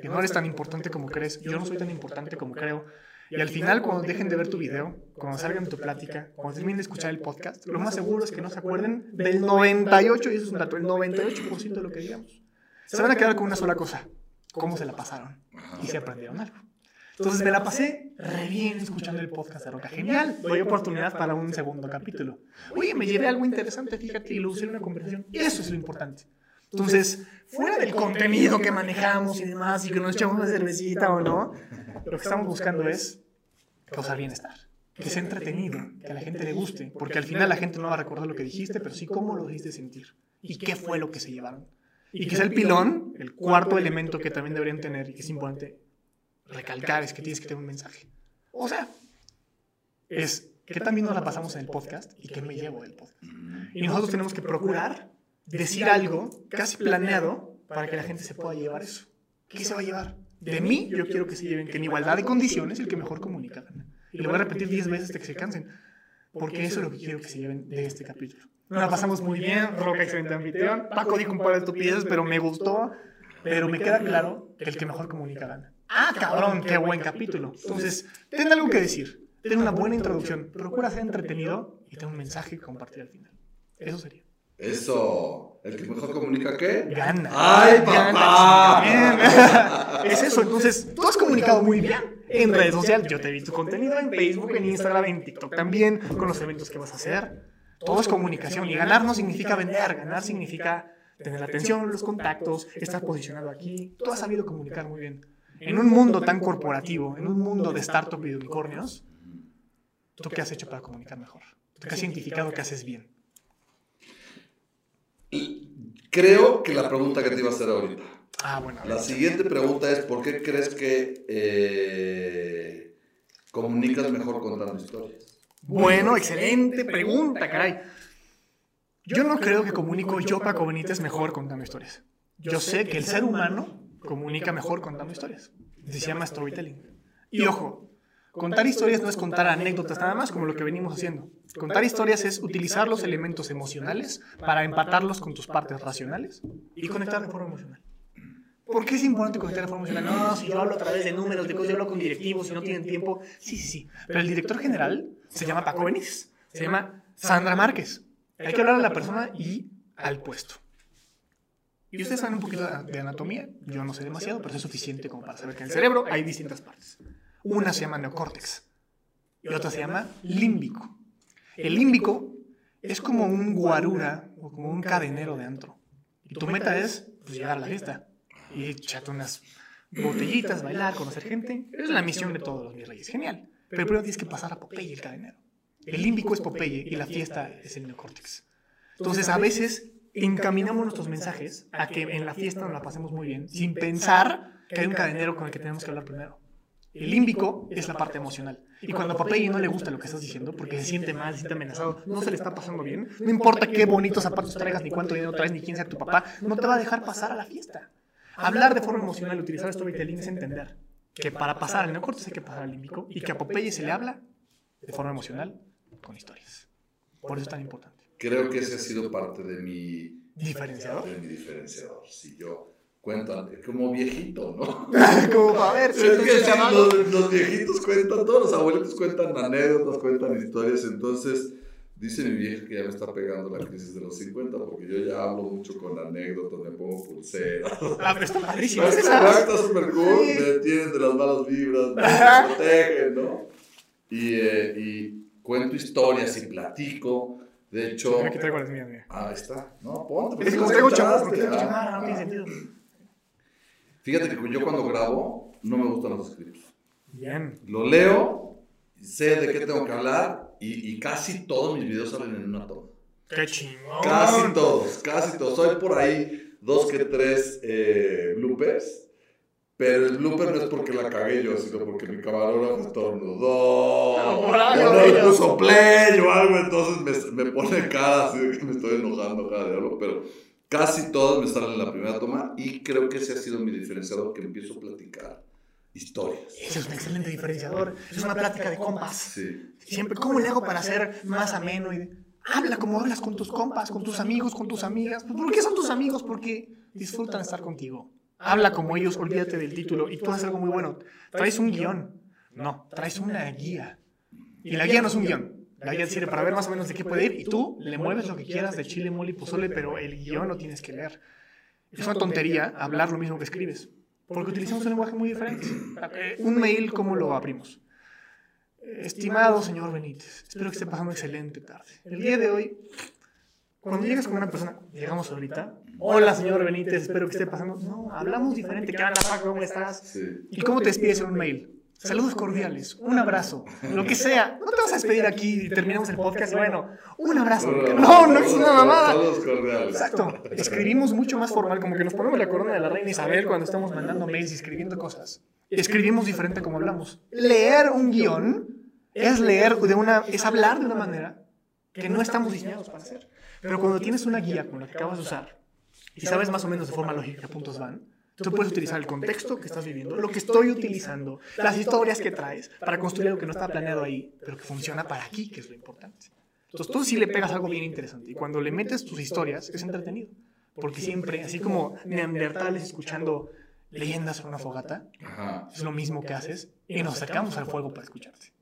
que no eres tan importante como crees, yo no soy tan importante como creo. Y al final, cuando dejen de ver tu video, cuando salgan tu plática, cuando terminen de escuchar el podcast, lo más seguro es que no se acuerden del 98, y eso es un dato, el 98% de lo que digamos. Se van a quedar con una sola cosa, cómo se la pasaron y si aprendieron algo. Entonces me la pasé re bien escuchando el podcast de Roca. Genial. Doy oportunidad para un segundo capítulo. Oye, me llevé algo interesante, fíjate, y lo usé en una conversación. Eso es lo importante. Entonces, fuera del contenido que manejamos y demás, y que nos echamos una cervecita o no, lo que estamos buscando es causar bienestar. Que sea entretenido, que a la gente le guste, porque al final la gente no va a recordar lo que dijiste, pero sí cómo lo dijiste sentir y qué fue lo que se llevaron. Y sea el pilón, el cuarto elemento que también deberían tener y que es importante recalcar es que tienes que tener un mensaje. O sea, es que también nos la pasamos en el podcast y que me llevo del podcast. Y nosotros tenemos que procurar decir algo casi planeado para que la gente se pueda llevar eso. ¿Qué se va a llevar? De mí, yo quiero que se lleven que en igualdad de condiciones el que mejor comunica gana. Y lo voy a repetir 10 veces hasta que se cansen. Porque eso es lo que quiero que se lleven de este capítulo. Nos la pasamos muy bien, Roca excelente anfitrión. Paco dijo un par de estupideces, pero me gustó. Pero me queda claro que el que mejor comunica gana. Ah, cabrón, qué buen capítulo. Entonces, ten algo que decir. Ten una buena introducción. Procura ser entretenido y ten un mensaje que compartir al final. Eso sería. Eso. ¿El que mejor comunica qué? Gana. ¡Ay, Gana, papá! bien. es eso. Entonces, tú has comunicado muy bien en redes sociales. Yo te vi tu contenido en Facebook, en Instagram, en TikTok también, con los eventos que vas a hacer. Todo es comunicación. Y ganar no significa vender. Ganar significa tener la atención, los contactos, estar posicionado aquí. Tú has sabido comunicar muy bien. En un mundo tan corporativo, en un mundo de startup y de unicornios, ¿tú qué has hecho para comunicar mejor? ¿Tú qué has identificado que haces bien? Creo que la pregunta que te iba a hacer ahorita. Ah, bueno. La siguiente pregunta es: ¿por qué crees que eh, comunicas mejor contando historias? Bueno, excelente pregunta, caray. Yo no creo que comunico yo, Paco Benítez, mejor contando historias. Yo sé que el ser humano comunica mejor contando historias. Se llama storytelling. Y ojo, contar historias no es contar anécdotas nada más, como lo que venimos haciendo. Contar historias es utilizar los elementos emocionales para empatarlos con tus partes racionales y conectar de forma emocional. ¿Por qué es importante conectar de forma emocional? No, si yo hablo a través de números, de cosas, yo hablo con directivos, si no tienen tiempo. Sí, sí, sí. Pero el director general se llama Paco Benítez, se llama Sandra Márquez. Hay que hablar a la persona y al puesto. Y ustedes saben un poquito de anatomía, yo no sé demasiado, pero es suficiente como para saber que en el cerebro hay distintas partes. Una se llama neocórtex y otra se llama límbico. El límbico es como un guarura o como un cadenero de antro. Y tu meta es pues, llegar a la fiesta y echarte unas botellitas, bailar, conocer gente. Es la misión de todos los mis reyes. Genial. Pero primero tienes que pasar a Popeye, el cadenero. El límbico es Popeye y la fiesta es el neocórtex. Entonces, a veces encaminamos nuestros mensajes a que en la fiesta nos la pasemos muy bien, sin pensar que hay un cadenero con el que tenemos que hablar primero. El límbico es la parte emocional. Y cuando a Popeye no le gusta lo que estás diciendo, porque se siente mal, se siente amenazado, no se le está pasando bien, no importa qué bonitos zapatos traigas, ni cuánto dinero traes, ni quién sea tu papá, no te va a dejar pasar a la fiesta. Hablar de forma emocional, utilizar storytelling es entender que para pasar al neocórtex hay que pasar al límbico y que a Popeye se le habla de forma emocional con historias. Por eso es tan importante. Creo que ese ha sido parte de mi diferenciador. De mi diferenciador. Si yo cuento como viejito, ¿no? como a ver, es que sí, los, los, viejitos cuentan, todos los abuelitos cuentan anécdotas, cuentan historias, entonces Dice mi vieja que ya me está pegando la crisis de los 50 porque yo ya hablo mucho con anécdotas, me pongo pulseras. Ah, pero está padrísimo. Está súper cool, me tienen de las malas vibras, me protegen, ¿no? Y, eh, y cuento historias y platico. De hecho. Aquí traigo las mías, mira. Ah, está. No, ponte. Es como tengo chamarra, no tiene sentido. Fíjate que yo cuando grabo no me gustan los escritos. Bien. Lo leo, sé de qué tengo que hablar y, y, casi todos mis videos salen en una toma. ¡Qué chingón! Casi todos, casi todos. Soy por ahí dos que tres eh, bloopers. Pero el blooper no es porque la cagué yo, sino porque mi camarógrafo estornudó. No, no le puso play o algo, entonces me, me pone cara así de que me estoy enojando, cara de algo. Pero casi todos me salen en la primera toma y creo que ese ha sido mi diferenciador que empiezo a platicar historias. Eso es un excelente diferenciador. Es una plática de compas. Sí. Siempre, ¿cómo le hago para ser más ameno? Y habla como hablas con tus compas, con tus amigos, con tus amigas. ¿Por qué son tus amigos? Porque disfrutan estar contigo. Habla como ellos, olvídate del título y tú haces algo muy bueno. Traes un guion. No, traes una guía. Y la guía no es un guion. La guía sirve para ver más o menos de qué puede ir y tú le mueves lo que quieras de chile, mole y pozole, pero el guion lo tienes que leer. Es una tontería hablar lo mismo que escribes. Porque utilizamos un lenguaje muy diferente. Un mail, ¿cómo lo abrimos? Estimado señor Benítez, espero que esté pasando excelente tarde. El día de hoy, cuando llegas con una persona, llegamos ahorita, hola señor Benítez, espero que esté pasando. No, hablamos diferente. ¿Qué onda, Paco? ¿Cómo estás? ¿Y cómo te despides en un mail? Saludos cordiales, un abrazo, lo que sea. No te vas a despedir aquí y terminamos el podcast. Bueno, un abrazo. No, no es una mamada. Saludos cordiales. Exacto. Escribimos mucho más formal, como que nos ponemos la corona de la reina Isabel cuando estamos mandando mails y escribiendo cosas. Escribimos diferente como hablamos. Leer un guion es leer de una, es hablar de una manera que no estamos diseñados para hacer. Pero cuando tienes una guía con la que acabas de usar y sabes más o menos de forma lógica qué puntos van, Tú puedes utilizar el contexto que estás viviendo, lo que estoy utilizando, las historias que traes para construir algo que no está planeado ahí, pero que funciona para aquí, que es lo importante. Entonces tú sí le pegas algo bien interesante y cuando le metes tus historias es entretenido, porque siempre, así como neandertales escuchando leyendas en una fogata, es lo mismo que haces y nos sacamos al fuego para escucharte.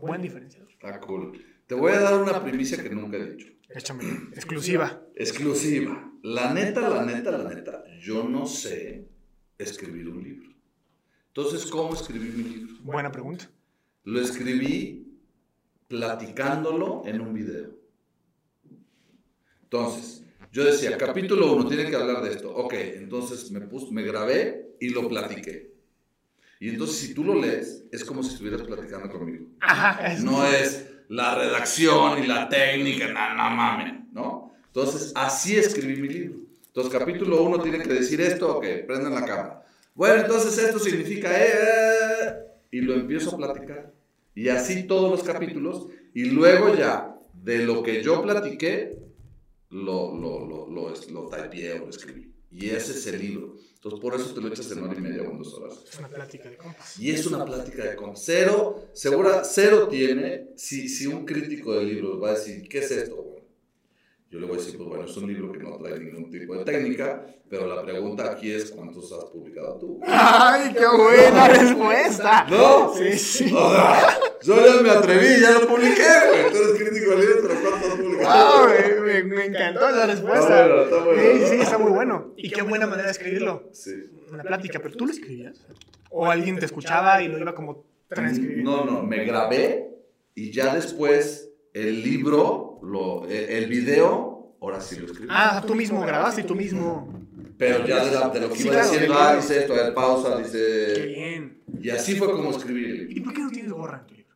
Buen diferenciador. Está cool. Te voy a dar una primicia que nunca he dicho. Échame. Exclusiva. Exclusiva. La neta, la neta, la neta. Yo no sé escribir un libro. Entonces, ¿cómo escribí mi libro? Buena pregunta. Lo escribí platicándolo en un video. Entonces, yo decía, capítulo 1 tiene que hablar de esto. Ok, entonces me, puse, me grabé y lo platiqué. Y entonces si tú lo lees, es como si estuvieras platicando conmigo. Ajá, no es la redacción y la técnica, no, no mames, ¿no? Entonces, así escribí mi libro. Entonces, capítulo 1 tiene que decir esto, ok, prendan la cámara. Bueno, entonces esto significa, eh, y lo empiezo a platicar. Y así todos los capítulos, y luego ya, de lo que yo platiqué, lo, lo, lo, lo, lo typeé o lo escribí. Y ese es el libro. Entonces, por eso te lo echas en hora y media o en dos horas. Es una plática de compas. Y es una plática de compas. Cero, segura, cero tiene, si, si un crítico de libros va a decir, ¿qué es esto? Yo le voy a decir, pues bueno, es un libro que no trae ningún tipo de técnica, pero la pregunta aquí es, ¿cuántos has publicado tú? ¡Ay, qué buena respuesta! ¿No? Sí, sí. yo ya me atreví, ya lo publiqué, güey. Tú eres crítico de libros, pero ¿cuántos has publicado? Ah, me, me, me encantó la respuesta. Está bueno, está bueno, Sí, sí, está muy bueno. Y qué buena manera de escribirlo. Sí. Una plática, pero tú lo escribías. O alguien te escuchaba y lo iba como transcribiendo. No, no, me grabé y ya después el libro, lo, el, el video, ahora sí lo escribí. Ah, tú mismo grabaste y tú mismo. Pero ya de, la- de lo que Sí, iba claro, diciendo, ah, dice esto, pausa, Qué dice... bien. Y así fue como escribí el ¿Y libro. por qué no tienes gorra en tu libro?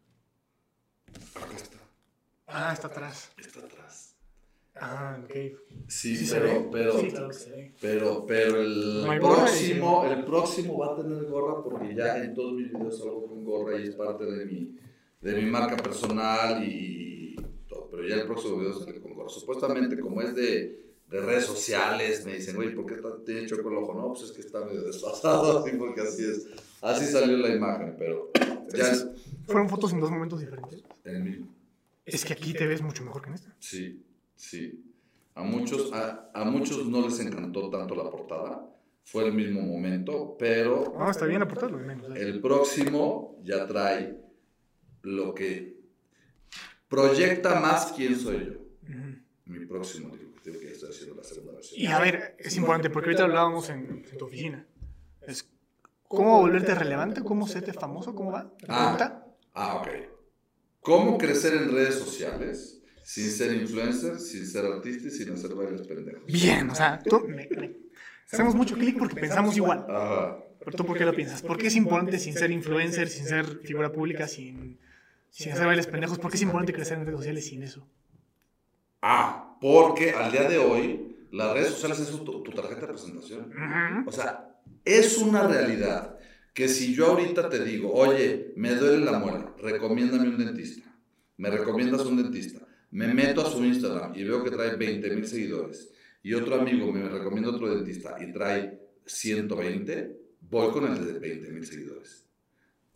Acá está, Ah, está atrás. está atrás. Ah, ok. Sí, pero, pero, Sí, claro pero, pero el próximo, el próximo va a tener gorra porque ya en todos mis videos salgo con gorra y es parte de mi, de mi marca personal y. Pero ya el próximo video sale con gorra. Supuestamente, como es de, de redes sociales, me dicen, oye, ¿por qué está- tiene choco el ojo? No, pues es que está medio desfasado, así, porque así es. Así salió la imagen, pero ya es Fueron fotos en dos momentos diferentes. el mismo. Es que aquí te ves mucho mejor que en esta. Sí, sí. A muchos, a, a muchos no les encantó tanto la portada. Fue el mismo momento, pero No, está bien aportarlo de menos. ¿eh? el próximo ya trae lo que proyecta más quién soy yo. Ujú. Mi próximo libro, que estar haciendo la segunda versión. Y a ver, es importante porque ahorita hablábamos en, en tu oficina. Es cómo volverte relevante, cómo serte famoso, cómo va. ¿La Ah. pregunta? Ah, ok. ¿Cómo crecer en redes sociales sin ser influencer, sin ser artista y sin hacer bailes pendejos? Bien, o sea, tú, me- me- hacemos mucho clic porque pensamos igual. Ajá. Pero tú, ¿por qué lo piensas? ¿Por qué es importante sin ser influencer, sin ser figura pública, sin, sin hacer bailes pendejos? ¿Por qué es importante crecer en redes sociales sin eso? Ah, porque al día de hoy las redes sociales es tu, tu tarjeta de presentación. Ujú. O sea, es una realidad que si yo ahorita te digo, oye, me duele la muela, recomiéndame un dentista. Me recomiendas un dentista. Me meto a su Instagram y veo que trae 20 mil seguidores. Y otro amigo me recomienda otro dentista y trae 120, voy con el de 20 mil seguidores.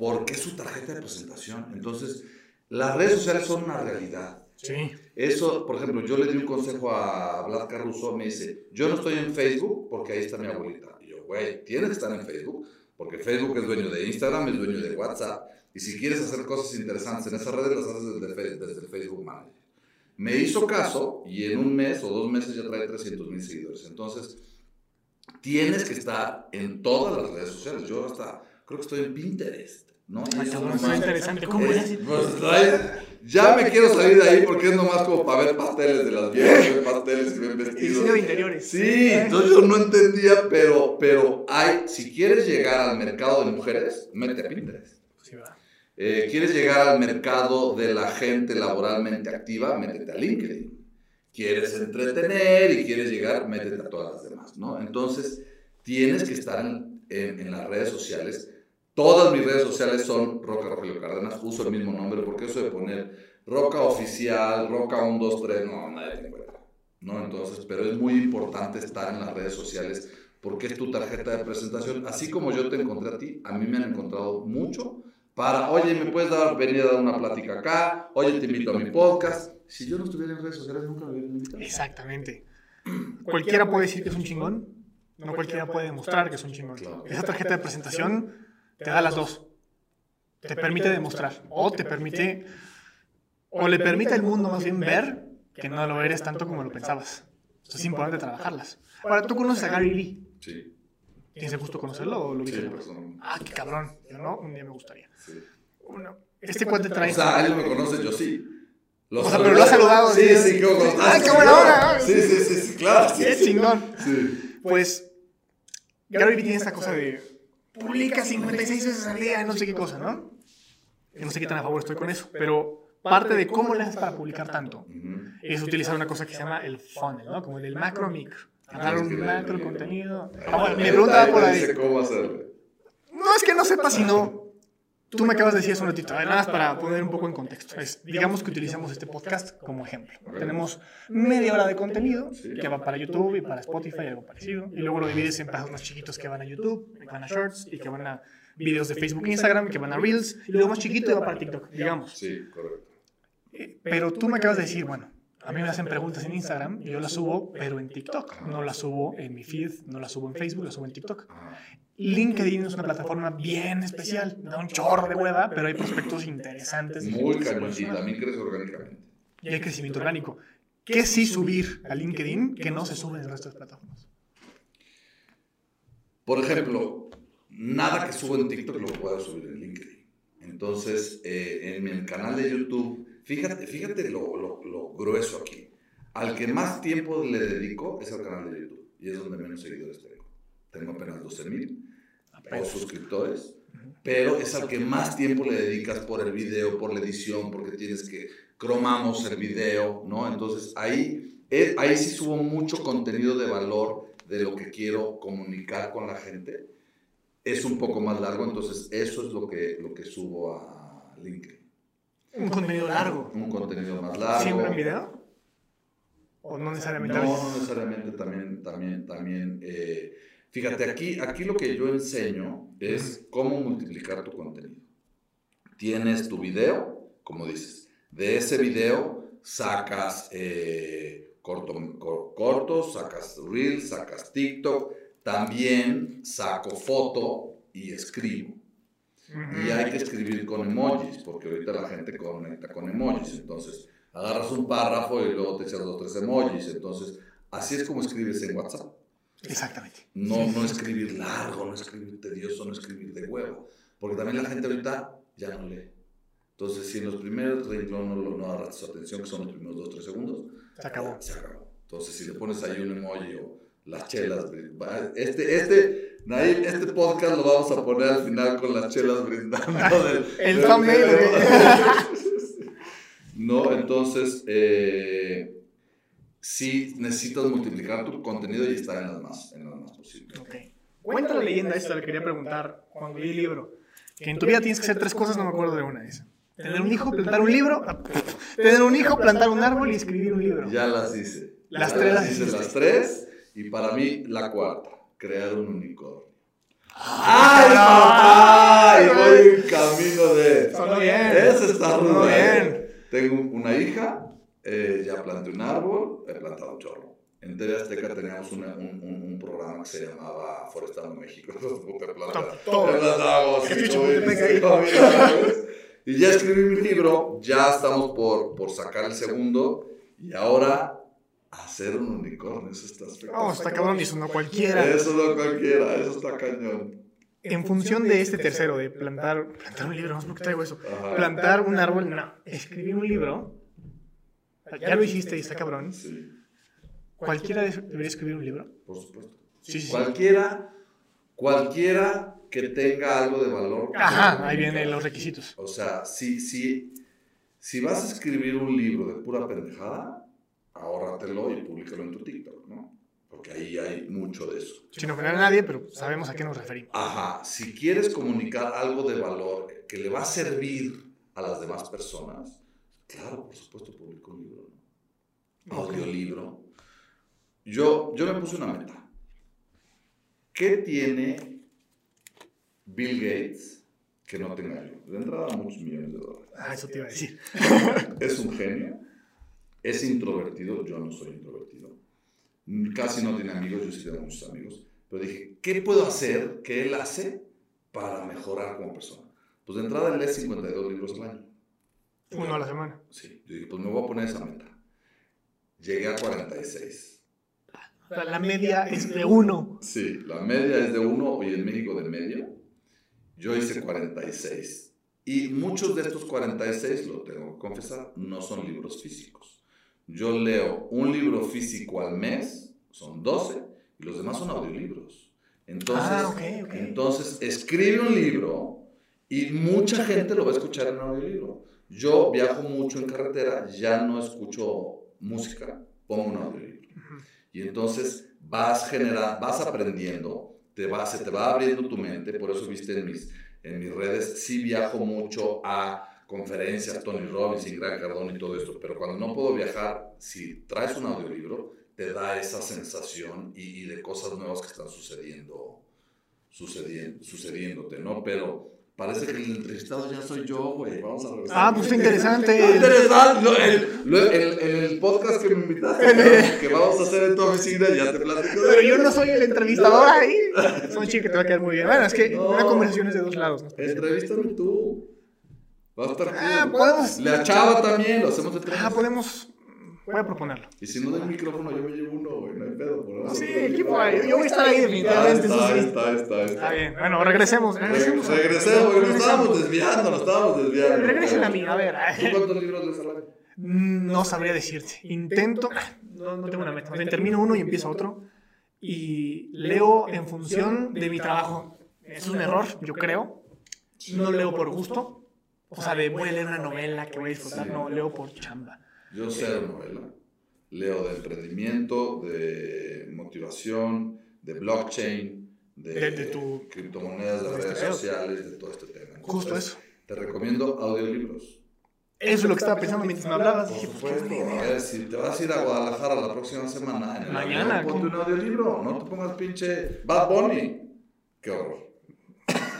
Porque es su tarjeta de presentación. Entonces, las redes sociales son una realidad. Sí. Eso, por ejemplo, yo le di un consejo a Vlad Caruso, me dice, yo no estoy en Facebook porque ahí está mi abuelita. Y yo, güey, tienes que estar en Facebook porque Facebook es dueño de Instagram, es dueño de WhatsApp. Y si quieres hacer cosas interesantes en esas redes, las haces desde, desde el Facebook Manager. Me hizo caso y en un mes o dos meses ya trae 300 mil seguidores. Entonces, tienes que estar en todas las redes sociales. Yo hasta creo que estoy en Pinterest. ¿No? Y Ay, eso está interesante. ¿Cómo es- le haces? pues, trae- ya me quiero salir de ahí porque es nomás como para ver pasteles de las viejas, ver pasteles y ver Diseño de vestidos. interiores. Sí, entonces yo no entendía, pero, pero hay, si quieres llegar al mercado de mujeres, mete a Pinterest. Sí, ¿verdad? Eh, ¿Quieres llegar al mercado de la gente laboralmente activa? Métete a LinkedIn. ¿Quieres entretener y quieres llegar? Métete a todas las demás, ¿no? Entonces, tienes que estar en, en- en las redes sociales. Todas mis redes sociales son Roca Rogelio Cárdenas, uso el mismo nombre, porque eso de poner Roca Oficial, Roca 1, 2, 3, no, nadie te encuentra, ¿no? Entonces, pero es muy importante estar en las redes sociales porque es tu tarjeta de presentación. Así como yo te encontré a ti, a mí me han encontrado mucho para, oye, ¿me puedes dar, venir a dar una plática acá? Oye, te invito a mi podcast. Si yo no estuviera en redes sociales, nunca me hubieran invitado. Exactamente. Cualquiera puede decir que es un chingón, no cualquiera puede demostrar que es un chingón. Claro. Esa tarjeta de presentación te da las dos. Te permite demostrar o te permite, o le permite al mundo más bien ver que no lo eres tanto como lo pensabas. Entonces es importante trabajarlas. Ahora, ¿tú conoces a Gary Vee? Sí, ¿Tienes el gusto de conocerlo o lo sí, viste? pues, no, Ah, qué cabrón. Yo no, un día me gustaría. sí. Uno, este cuate trae... O sea, él no me conoce, yo sí. O sea, pero lo has saludado, Sí, sí. sí, ¿cómo estás? ¡Ay, qué buena onda! Sí, sí, sí, sí, claro. Sí, ¡Qué sí. chingón! Sí. Pues Gary Vee tiene esta cosa de publica 56 veces al día, no sé qué cosa, ¿no? No sé qué tan a favor estoy con eso, pero parte de cómo le haces para publicar tanto es utilizar una cosa que se llama el funnel, ¿no? Como el del macro micro. Agarrar es un macro contenido. Ah, bueno, me preguntaba por ahí. No es que no sepa, sino tú me acabas de decir hace un ratito, nada más para poner un poco en contexto. Es, digamos que utilizamos este podcast como ejemplo. Tenemos media hora de contenido Sí. que va para YouTube y para Spotify, algo parecido. Y luego lo divides en pedazos más chiquitos que van a YouTube, que van a Shorts y que van a videos de Facebook e Instagram, que van a Reels. Y luego más chiquito va para TikTok, digamos. Sí, correcto. Eh, Pero tú me acabas de decir, bueno, a mí me hacen preguntas en Instagram y yo las subo, pero en TikTok. No las subo en mi feed, no las subo en Facebook, las subo en TikTok. LinkedIn es una plataforma bien especial, da un chorro de hueva, pero hay prospectos interesantes. Muy cañoncita, posiciona. también crece orgánicamente. Y hay crecimiento orgánico. ¿qué sí subir a LinkedIn que no se sube en el resto de plataformas? Por ejemplo, nada que subo en TikTok lo puedo subir en LinkedIn. Entonces, eh, en el canal de YouTube, fíjate, fíjate lo, lo, lo, grueso aquí. Al que más tiempo le dedico es al canal de YouTube. Y es donde menos seguidores tengo. Tengo apenas 12 mil suscriptores. Pero es al que más tiempo le dedicas por el video, por la edición, porque tienes que cromamos el video, ¿no? Entonces ahí, eh, ahí sí subo mucho contenido de valor de lo que quiero comunicar con la gente es un poco más largo, entonces eso es lo que, lo que subo a LinkedIn. Un contenido largo. Un contenido más largo. ¿Siempre en video? ¿O no necesariamente? No, no necesariamente también, también, también. Eh, fíjate, aquí, aquí lo que yo enseño es cómo multiplicar tu contenido. Tienes tu video, como dices, de ese video sacas eh, corto, cortos, sacas Reels, sacas TikTok, también saco foto y escribo. Y hay que escribir con emojis, porque ahorita la gente conecta con emojis. Entonces, agarras un párrafo y luego te echas dos o tres emojis. Entonces, así es como escribes en WhatsApp. Exactamente. No, no escribir largo, no escribir tedioso, no escribir de huevo. Porque también la gente ahorita ya no lee. Entonces, si en los primeros renglones no, no agarras su atención, que son los primeros dos o tres segundos, se acabó. Se acabó. Entonces, si le pones ahí un emoji o las chelas. Este, este, este podcast lo vamos a poner al final con las chelas brindando. Del, el thumbnail. no, entonces, eh, sí necesitas multiplicar tu contenido y estar en las más, en las más posibles. Okay. Cuenta la leyenda esta, le quería preguntar cuando leí el libro. Que en tu vida tienes que hacer tres cosas, no me acuerdo de una de esas. Tener un hijo, plantar un libro. Tener un hijo, plantar un árbol y escribir un libro. Ya las hice. Las tres las hice. Las tres. Y para mí, la cuarta, crear un unicornio. ¡Ay, papá! Y voy en camino de. Solo bien. Eso está muy bien. Tengo una hija, eh, ya planté un árbol, he plantado un chorro. En TV Azteca teníamos un, un, programa que se llamaba Forestando México. Y ya escribí mi libro, ya estamos por, por sacar el segundo. Y ahora hacer un unicornio, eso está espectacular. Oh, está cabrón, eso no cualquiera. Eso no cualquiera, eso está cañón. En función de este tercero, de plantar, plantar un libro, no sé por qué traigo eso. Plantar un árbol, no. Escribir un libro, ya lo hiciste y está cabrón. Sí. ¿Cualquiera debería escribir un libro? Por supuesto. Sí, sí. Cualquiera, cualquiera que tenga algo de valor. Ajá, ahí vienen los requisitos. O sea, si, si, si vas a escribir un libro de pura pendejada, ahórratelo y públicalo en tu TikTok, ¿no? Porque ahí hay mucho de eso. Sin ofender a nadie, pero sabemos a qué nos referimos. Ajá, si quieres comunicar algo de valor que le va a servir a las demás personas, claro, por supuesto, publico un libro. Audiolibro. Yo, yo me puse una meta. ¿Qué tiene Bill Gates que no tenga yo? De entrada, muchos millones de dólares. Ah, eso te iba a decir. es un genio es introvertido, yo no soy introvertido. Casi no tiene amigos, yo sí tengo muchos amigos. Pero dije, ¿qué puedo hacer que él hace para mejorar como persona? Pues de entrada él lee 52 libros al año. Uno a la semana. Sí, yo dije, pues me voy a poner esa meta. Llegué a 46. La, la media es de uno. Sí, la media es de uno y en México de medio. Yo hice 46. Y muchos de estos 46, lo tengo que confesar, no son libros físicos. Yo leo un libro físico al mes, son 12, y los demás son audiolibros. Entonces, ah, entonces escribe un libro y mucha gente lo va a escuchar en un audiolibro. Yo viajo mucho en carretera, ya no escucho música, pongo un audiolibro. Y entonces vas vas aprendiendo, te vas, se te va abriendo tu mente, por eso viste en mis, en mis redes, sí viajo mucho a conferencias, Tony Robbins y Gran Cardone y todo esto, pero cuando no puedo viajar, si traes un audiolibro, te da esa sensación y, de cosas nuevas que están sucediendo, sucediendo, sucediéndote, ¿no? Pero parece que el entrevistado ya soy yo, güey. Vamos a regresar. Ah, pues interesante. interesante. el, el, podcast que me invitaste, que vamos a hacer en tu oficina, ya te platico. Pero yo no soy el entrevistador ahí. Son chicos que te va a quedar muy bien. Bueno, es que una conversación es de dos lados. ¿no? Entrevístame tú. Va a estar ah, podemos. La chava también, lo hacemos de tres. Ah, podemos. Voy a proponerlo. Y si no del micrófono, yo me llevo uno, güey. No hay pedo. Por eso. Sí, equipo, yo voy a estar ahí definitivamente. Está, está, está, está, Está bien. Bueno, regresemos. Regresemos. Regresemos. Nos estábamos desviando, nos estábamos desviando. Regresen a mí, a ver. ¿Tú cuántos libros lees al año? No sabría decirte. Intento. No, no tengo una meta. O sea, termino uno y empiezo otro. Y leo en función de mi trabajo. Es un error, yo creo. No leo por gusto. O sea, de voy a leer una novela que voy a disfrutar. No, leo por chamba. Yo cero novela. Leo de emprendimiento, de motivación, de blockchain, de, De- de tu- criptomonedas, de de este redes pedo. sociales, de todo este tema. Justo Entonces, eso. Te recomiendo audiolibros. Eso es lo que estaba pensando mientras me hablabas. Por pues, supuesto. A ver, si te vas a ir a Guadalajara la próxima semana, en el Mañana, avión, ponte un audiolibro. No te pongas pinche Bad Bunny. Qué horror.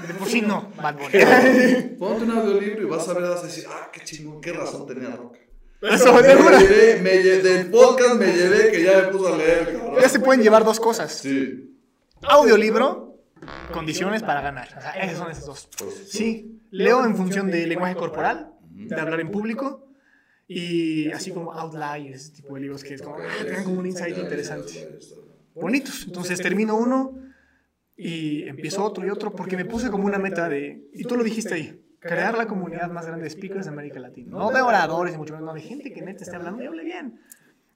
De por sí no, Bad Bunny. Ponte un audiolibro y vas a ver, vas a decir, ah, qué chingón, qué razón tenía Roca. Eso, Me llevé, me lle- del podcast me llevé que ya me puso a leer, cabrón. Ya se pueden llevar dos cosas. Sí. Audiolibro, condiciones para ganar. O sea, esas son esas dos. Pues, Sí, leo en función de lenguaje corporal, de hablar en público, y así como Outliers, ese tipo de libros que es como, ah, tengan como un insight interesante. Bonitos. Entonces termino uno y empiezo otro y otro porque me puse como una meta de, y tú lo dijiste ahí, crear la comunidad más grande de speakers de América Latina. No de oradores y mucho menos, no, de gente que neta esté hablando y hable bien.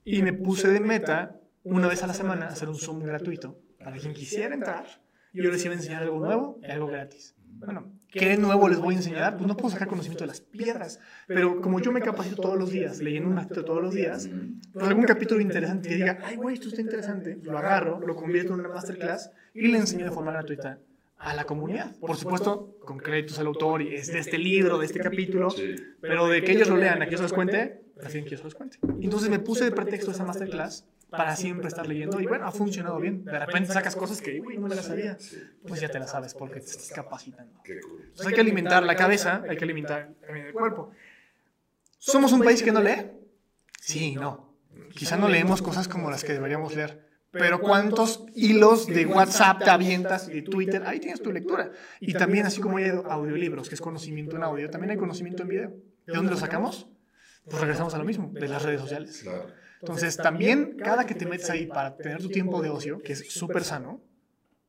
Y me puse de meta una vez a la semana hacer un Zoom gratuito para quien quisiera entrar. y Yo les iba a enseñar algo nuevo y algo gratis. Bueno, ¿qué nuevo les voy a enseñar? Pues no puedo sacar conocimiento de las piedras, pero como yo me capacito todos los días, leyendo un ratito todos los días, pues algún capítulo interesante que diga, ay, güey, esto está interesante, lo agarro, lo convierto en una masterclass y le enseño de forma gratuita a la comunidad. Por supuesto, con créditos al autor y es de este libro, de este capítulo, Sí. pero de que ellos lo lean, a que yo se los cuente, prefieren que yo se los cuente. Entonces me puse de pretexto esa masterclass para siempre estar leyendo y bueno, ha funcionado bien. De repente sacas cosas que, uy, no me las sabía. Sí. Pues ya te las sabes porque te estás capacitando. Entonces hay que alimentar la cabeza, hay que alimentar también el cuerpo. ¿Somos un país que no lee? Sí, no. Quizá no leemos cosas como las que deberíamos leer. Pero ¿cuántos hilos de WhatsApp te avientas y de Twitter? Ahí tienes tu lectura. Y también, así como hay audiolibros, que es conocimiento en audio, también hay conocimiento en video. ¿De dónde lo sacamos? Pues regresamos a lo mismo, de las redes sociales. Entonces, también cada que te metes ahí para tener tu tiempo de ocio, que es súper sano,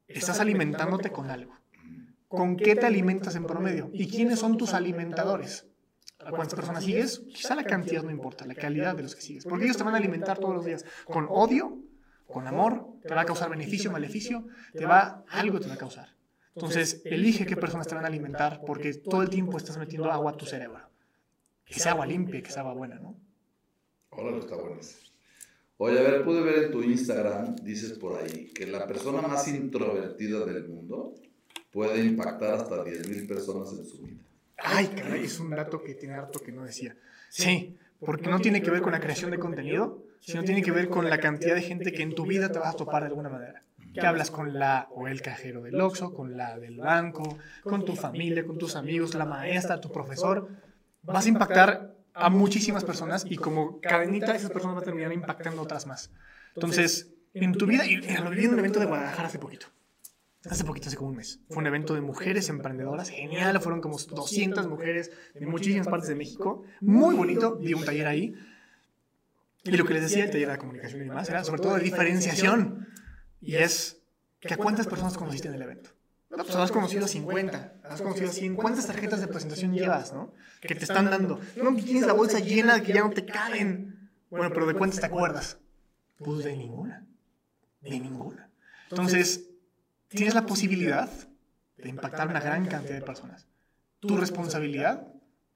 estás alimentándote con algo. ¿Con qué te alimentas en promedio? ¿Y quiénes son tus alimentadores? ¿A cuántas personas sigues? Quizá la cantidad no importa, la calidad de los que sigues. Porque ellos te van a alimentar todos los días con odio, con amor, te va a causar beneficio, maleficio, te va, algo te va a causar. Entonces, elige qué personas te van a alimentar porque todo el tiempo estás metiendo agua a tu cerebro. Que sea agua limpia, que sea agua buena, ¿no? Está bueno. ese. Oye, a ver, pude ver en tu Instagram, dices por ahí, que la persona más introvertida del mundo puede impactar hasta 10.000 personas en su vida. Ay, caray, es un dato que tiene harto que no decía. Sí, porque no tiene que ver con la creación de contenido, sino tiene que ver con la cantidad de gente que en tu vida te vas a topar de alguna manera. Que hablas con la o el cajero del Oxxo, con la del banco, con tu familia, con tus amigos, la maestra, tu profesor. Vas a impactar a muchísimas personas y como cadenita esas personas van a terminar impactando otras más. Entonces, en tu vida, y lo viví en un evento de Guadalajara hace poquito. Hace poquito, hace como un mes. Fue un evento de mujeres emprendedoras, genial. Fueron como 200 mujeres de muchísimas partes de México. Muy bonito. Di un taller ahí. Y lo que les decía, el taller de comunicación y demás, era sobre todo de diferenciación. Y es que a cuántas personas conociste en el evento. No, pues has conocido a 50, has conocido a 100. ¿Cuántas tarjetas de presentación llevas, no? Que te están dando. No, tienes la bolsa llena de que ya no te caben. Bueno, pero ¿de cuántas te acuerdas? Pues de ninguna. De ninguna. Entonces, tienes la posibilidad de impactar a una gran cantidad de personas. Tu responsabilidad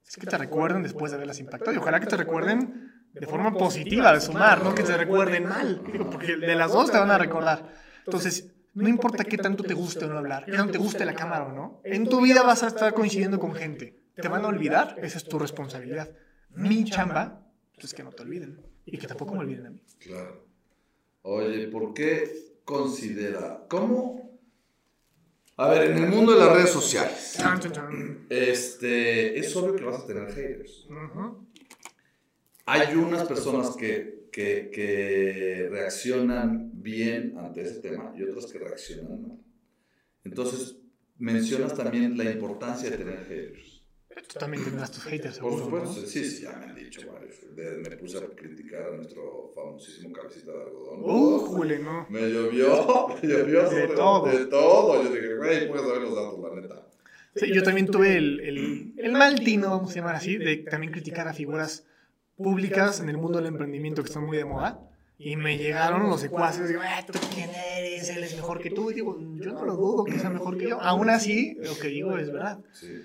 es que te recuerden después de haberlas impactado. Y ojalá que te recuerden de forma positiva, de sumar, no que te recuerden mal. Digo, porque de las dos te van a recordar. Entonces, no importa qué tanto te guste o no hablar, qué tanto te guste la cámara o no, en tu vida vas a estar coincidiendo con gente. ¿Te van a olvidar? Esa es tu responsabilidad. Mi chamba es que no te olviden y que tampoco me olviden a mí. Claro. Oye, ¿por qué considera, cómo? A ver, en el mundo de las redes sociales, Chan, chan, chan. este, es obvio que vas a tener haters. Hay unas personas que, que, que reaccionan bien ante ese tema y otras que reaccionan mal. Entonces, mencionas también la importancia de tener haters. Tú también tendrás tus haters, Por seguro, supuesto, ¿no? sí, sí, ya me han dicho varios. De- me puse a criticar a nuestro famosísimo cabecita de algodón. Uh, jule, no. Me llovió, me llovió. De sobre- todo. De todo. Yo dije, güey, puedes saber los datos, la neta. Sí, yo también tuve el, el, el mal tino, vamos a llamar así, de también criticar a figuras públicas en el mundo del emprendimiento que están muy de moda. Y me llegaron los secuaces, digo, "Ah, ¿tú quién eres? Él es mejor que tú. Y digo, yo no lo dudo que sea mejor que yo. Aún así, lo que digo es verdad. Sí.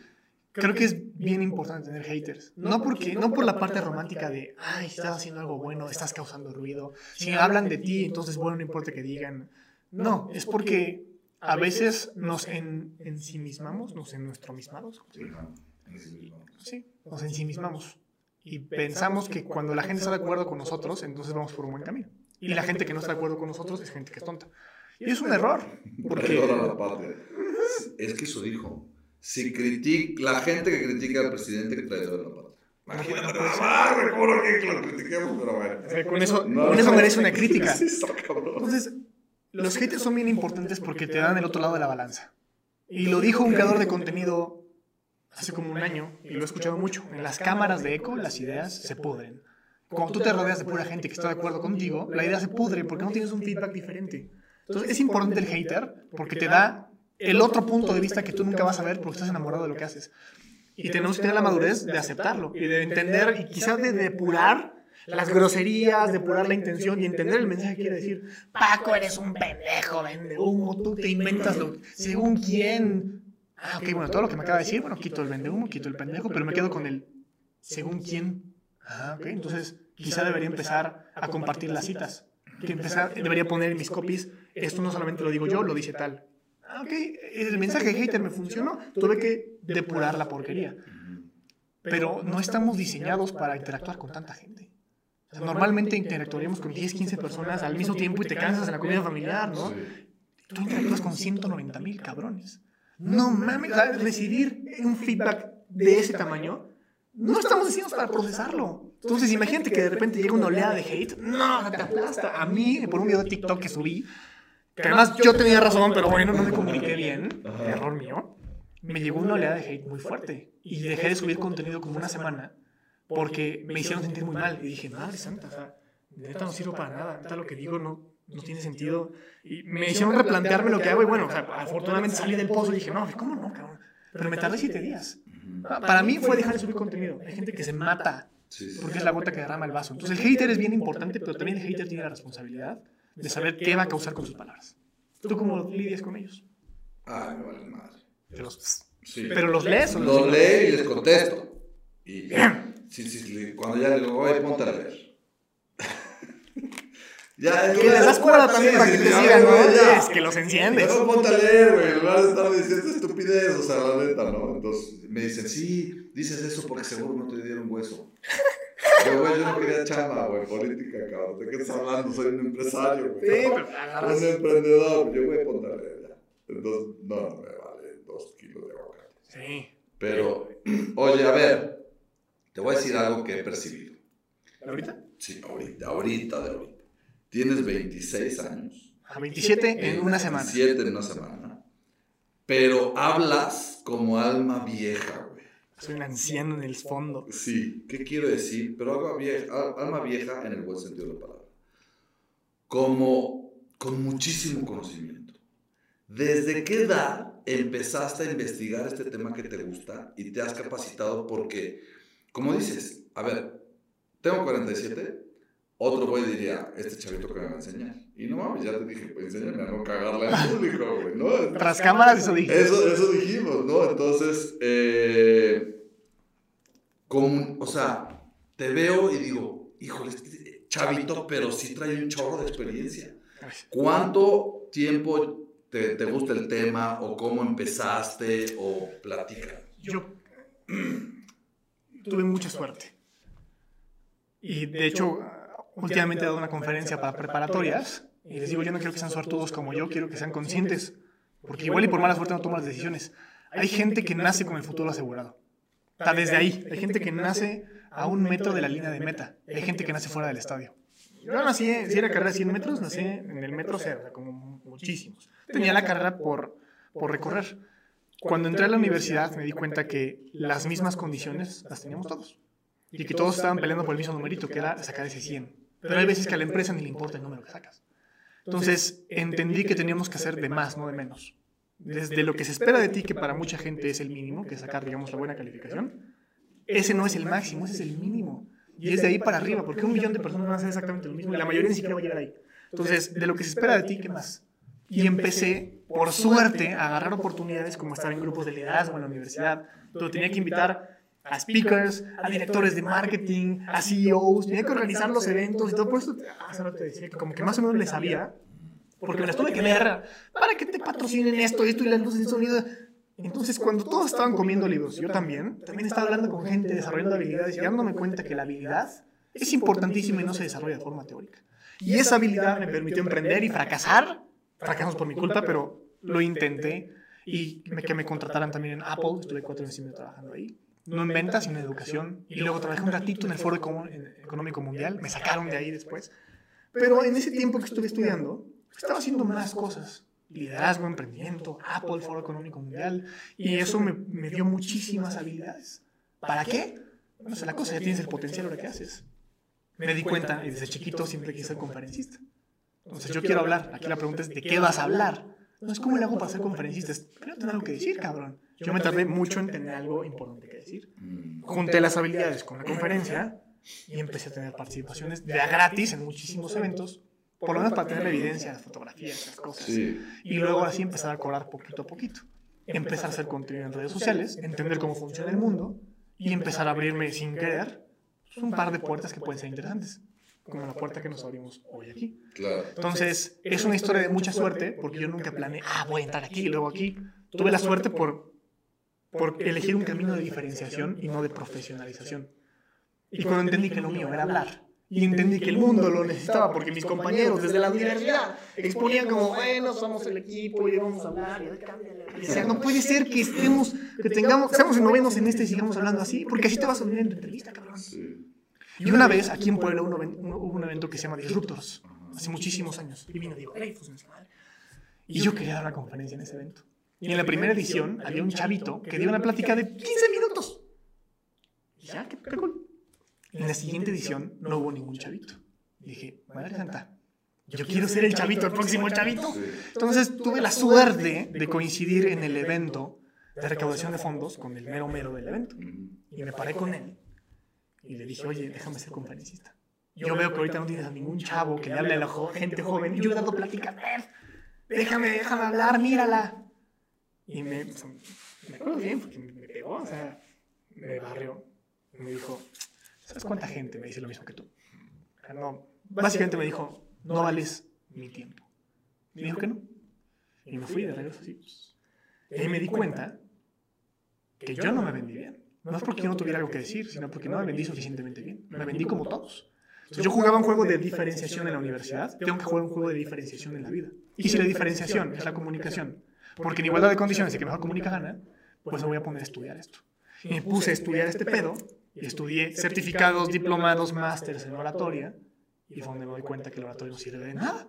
Creo que es bien importante tener haters. No, porque, no por la parte romántica de, ay, estás haciendo algo bueno, estás causando ruido. Si hablan de ti, entonces, bueno, no importa que digan. No, es porque a veces nos en, ensimismamos, nos en nuestro mismados. Sí. Sí, nos ensimismamos. Y pensamos que cuando la gente está de acuerdo con nosotros, entonces vamos por un buen camino. Y la gente que no está de acuerdo con nosotros es gente que es tonta. Y es un error. Porque Perdona la patria. Es que eso dijo. Si critica, la gente que critica al presidente que traidor de la patria. Imagínate nada más, güey, ¿cómo no quieren que lo critiquemos? Pero bueno. con eso, No, con eso merece una crítica. Entonces, los haters son bien importantes porque te dan el otro lado de la balanza. Y lo dijo un creador de contenido hace como un año, y lo he escuchado mucho. En las cámaras de eco, las ideas se pudren. Cuando tú te rodeas de pura gente que está de acuerdo contigo, la idea se pudre porque no tienes un feedback diferente. Entonces, es importante el hater porque te da el otro punto de vista que tú nunca vas a ver porque estás enamorado de lo que haces. Y tenemos que tener la madurez de aceptarlo y de entender y quizás de depurar las groserías, depurar la intención y entender el mensaje que quiere decir. Paco, eres un pendejo, vende humo, tú te inventas lo según quién. Ah, ok, bueno, todo lo que me acaba de decir, bueno, quito el vende humo, quito el pendejo, pero me quedo con el según quién. Ah, ok, entonces quizá debería empezar a compartir las citas. Que empezar, debería poner en mis copies, esto no solamente lo digo yo, lo dice tal. Ah, ok, el mensaje hater me funcionó, tuve que depurar la porquería. Pero no estamos diseñados para interactuar con tanta gente. O sea, normalmente interactuaríamos con 10, 15 personas al mismo tiempo y te cansas en la comida familiar, ¿no? Tú interactúas con 190 mil cabrones. No mames, recibir un feedback de ese tamaño, no estamos diseñados para procesarlo. Entonces, imagínate que de repente llega una oleada de hate. No, te aplasta. A mí, por un video de TikTok que subí, que además yo tenía razón, pero bueno, no me comuniqué bien, error mío, me llegó una oleada de hate muy fuerte. Y dejé de subir contenido como una semana porque me hicieron sentir muy mal. Y dije, madre santa, o sea, neta no sirvo para nada, neta lo que digo no, no tiene sentido. Y me hicieron replantearme lo que hago y bueno, o sea, afortunadamente salí del pozo y dije, no, ¿cómo no, cabrón? Pero me tardé siete días. Para mí fue dejar de subir contenido. Hay gente que se mata Sí, sí. porque es la gota que derrama el vaso. Entonces el hater es bien importante, pero también el hater tiene la responsabilidad de saber qué va a causar con sus palabras. ¿Tú cómo lidias con ellos? Ay, me vale madre. Te los- Sí. ¿Pero los lees o Los los leo y les contesto. Y sí, sí, sí, cuando ya le digo, oye, ponte a leer. Ya, Que les das cuerda también para que te sigan, ¿no? Es que los enciendes. No, ponte a leer, güey, en lugar de estar diciendo estupidez, o sea, la neta, ¿no? Entonces me dicen, sí, dices eso porque seguro no te dieron hueso. Yo, güey, yo no quería chamba, güey, política, cabrón. ¿De qué estás hablando? Soy un empresario, güey. Sí, pero agarras- Un emprendedor. Yo, güey, ponte a leer ya. Entonces, no, no me vale dos kilos de aguacate. Sí. Pero, oye, a ver, te voy a decir algo que he percibido. ¿Ahorita? Sí, ahorita, ahorita de ahorita. Tienes 26 años. A 27 en una semana. 27 en una semana. Pero hablas como alma vieja, güey. Soy un anciano en el fondo. Sí, ¿qué quiero decir? Pero alma vieja, al- alma vieja en el buen sentido de la palabra. Como con muchísimo conocimiento. ¿Desde qué edad empezaste a investigar este tema que te gusta y te has capacitado? Porque, como dices, a ver, tengo 47, otro güey diría, este chavito que me va a enseñar. Y no mames, ya te dije, pues enséñame a no cagarle al público, güey, ¿no? Tras cámaras, eso dije. Eso, eso dijimos, ¿no? Entonces, eh, o sea, te veo y digo, híjole, este chavito, pero sí trae un chorro de experiencia. ¿Cuánto tiempo te, te gusta el tema o cómo empezaste o platica? Yo tuve mucha suerte. Y de hecho, últimamente he dado una conferencia para preparatorias y les digo, yo no quiero que sean suertudos como yo, quiero que sean conscientes. Porque igual y por mala suerte no toman las decisiones. Hay gente que nace con el futuro asegurado. Está desde ahí. Hay gente que nace a un metro de la línea de meta. Hay gente que nace fuera del estadio. Yo nací, si era carrera de 100 metros, nací en el metro cero, o sea, como muchísimos. Tenía la carrera por, por recorrer. cuando entré a la universidad me di cuenta que las mismas condiciones las teníamos todos. Y que todos estaban peleando por el mismo numerito, que era sacar ese 100. Pero hay veces que a la empresa ni le importa el número que sacas. Entonces entendí que teníamos que hacer de más, no de menos. Desde lo que se espera de ti, que para mucha gente es el mínimo, que es sacar, digamos, la buena calificación, ese no es el máximo, ese es el mínimo. Y es de ahí para arriba, porque un millón de personas van a hacer exactamente lo mismo y la mayoría ni siquiera va a llegar ahí. Entonces, de lo que se espera de ti, ¿qué más? Y empecé, por suerte, a agarrar oportunidades como estar en grupos de liderazgo en la universidad, donde tenía que invitar a speakers, a directores de marketing, a CEOs, tenía que organizar los eventos y todo. Por eso, hace rato te decía que como que más o menos le sabía, porque me las tuve que ver para que te patrocinen esto, esto y las luces y sonido. Entonces, cuando todos estaban comiendo libros, yo también, también estaba hablando con gente, desarrollando habilidades y dándome cuenta que la habilidad es importantísima y no se desarrolla de forma teórica. Y esa habilidad me permitió emprender y fracasar. Fracasamos por mi culpa, pero lo intenté. Y que me contrataran también en Apple. Estuve cuatro años y medio trabajando ahí. No en ventas, sino en educación. Y luego trabajé un ratito en el Foro Económico Mundial. Me sacaron de ahí después. Pero en ese tiempo que estuve estudiando, estaba haciendo más cosas. Liderazgo, emprendimiento, Apple, Foro Económico Mundial. Y eso me, me dio muchísimas habilidades. ¿Para qué? Bueno, es la cosa, ya tienes el potencial ahora que haces me di cuenta y desde chiquito siempre quise ser conferencista. Entonces yo quiero hablar. Aquí la pregunta es, ¿de qué vas a hablar? No es cómo le hago para ser conferencista. Pero tener algo que decir, cabrón. Yo me tardé mucho en tener algo importante que decir. Junté las habilidades con la conferencia y empecé a tener participaciones de a gratis en muchísimos eventos, por lo menos para tener la evidencia, las fotografías, las cosas. Y luego así empezar a cobrar poquito a poquito. Empezar a hacer contenido en redes sociales, entender cómo funciona el mundo y empezar a abrirme sin querer un par de puertas que pueden ser interesantes, como la puerta que nos abrimos hoy aquí. Entonces, es una historia de mucha suerte, porque yo nunca planeé, ah, voy a entrar aquí y luego aquí. Tuve la suerte por, por elegir un camino de diferenciación y no de profesionalización. Y cuando entendí que lo mío era hablar, y entendí que el mundo lo necesitaba porque mis compañeros desde la universidad exponían como, bueno, somos el equipo y vamos a hablar. Y decían, no puede ser que estemos, que tengamos, en novenos en este y sigamos hablando así, porque así te vas a unir en tu entrevista, cabrón. Y una vez aquí en Puebla hubo un evento que se llama Disruptors, hace muchísimos años. Y vino Diego Y yo quería dar una conferencia en ese evento. Y en la primera edición había un chavito que dio una plática de 15 minutos. Y ya, qué, cool. En la siguiente edición no hubo ningún chavito. Y dije, madre santa, yo quiero ser el chavito, el próximo chavito. Entonces tuve la suerte de coincidir en el evento de recaudación de fondos con el mero mero del evento. Y me paré con él y le dije, oye, déjame ser conferencista. Yo veo que ahorita no tienes a ningún chavo que le hable a la gente joven. Yo dando plática, déjame, déjame hablar, mírala. Y me, me acuerdo bien, porque me pegó, o sea, me barrió. Me dijo, ¿sabes cuánta gente me dice lo mismo que tú? No, básicamente me dijo, no vales mi tiempo. Me dijo que no. Y me fui de regreso así. Y ahí me di cuenta que yo no me vendí bien. No es porque yo no tuviera algo que decir, sino porque no me vendí suficientemente bien. Me vendí como todos. Si yo jugaba un juego de diferenciación en la universidad, tengo que jugar un juego de diferenciación en la vida. Y si la diferenciación es la comunicación, porque en igualdad de condiciones el que mejor comunica gana, pues me voy a poner a estudiar esto. Y me puse a estudiar este pedo, y estudié certificados, diplomados, másteres en oratoria, y fue donde me doy cuenta que el oratorio no sirve de nada.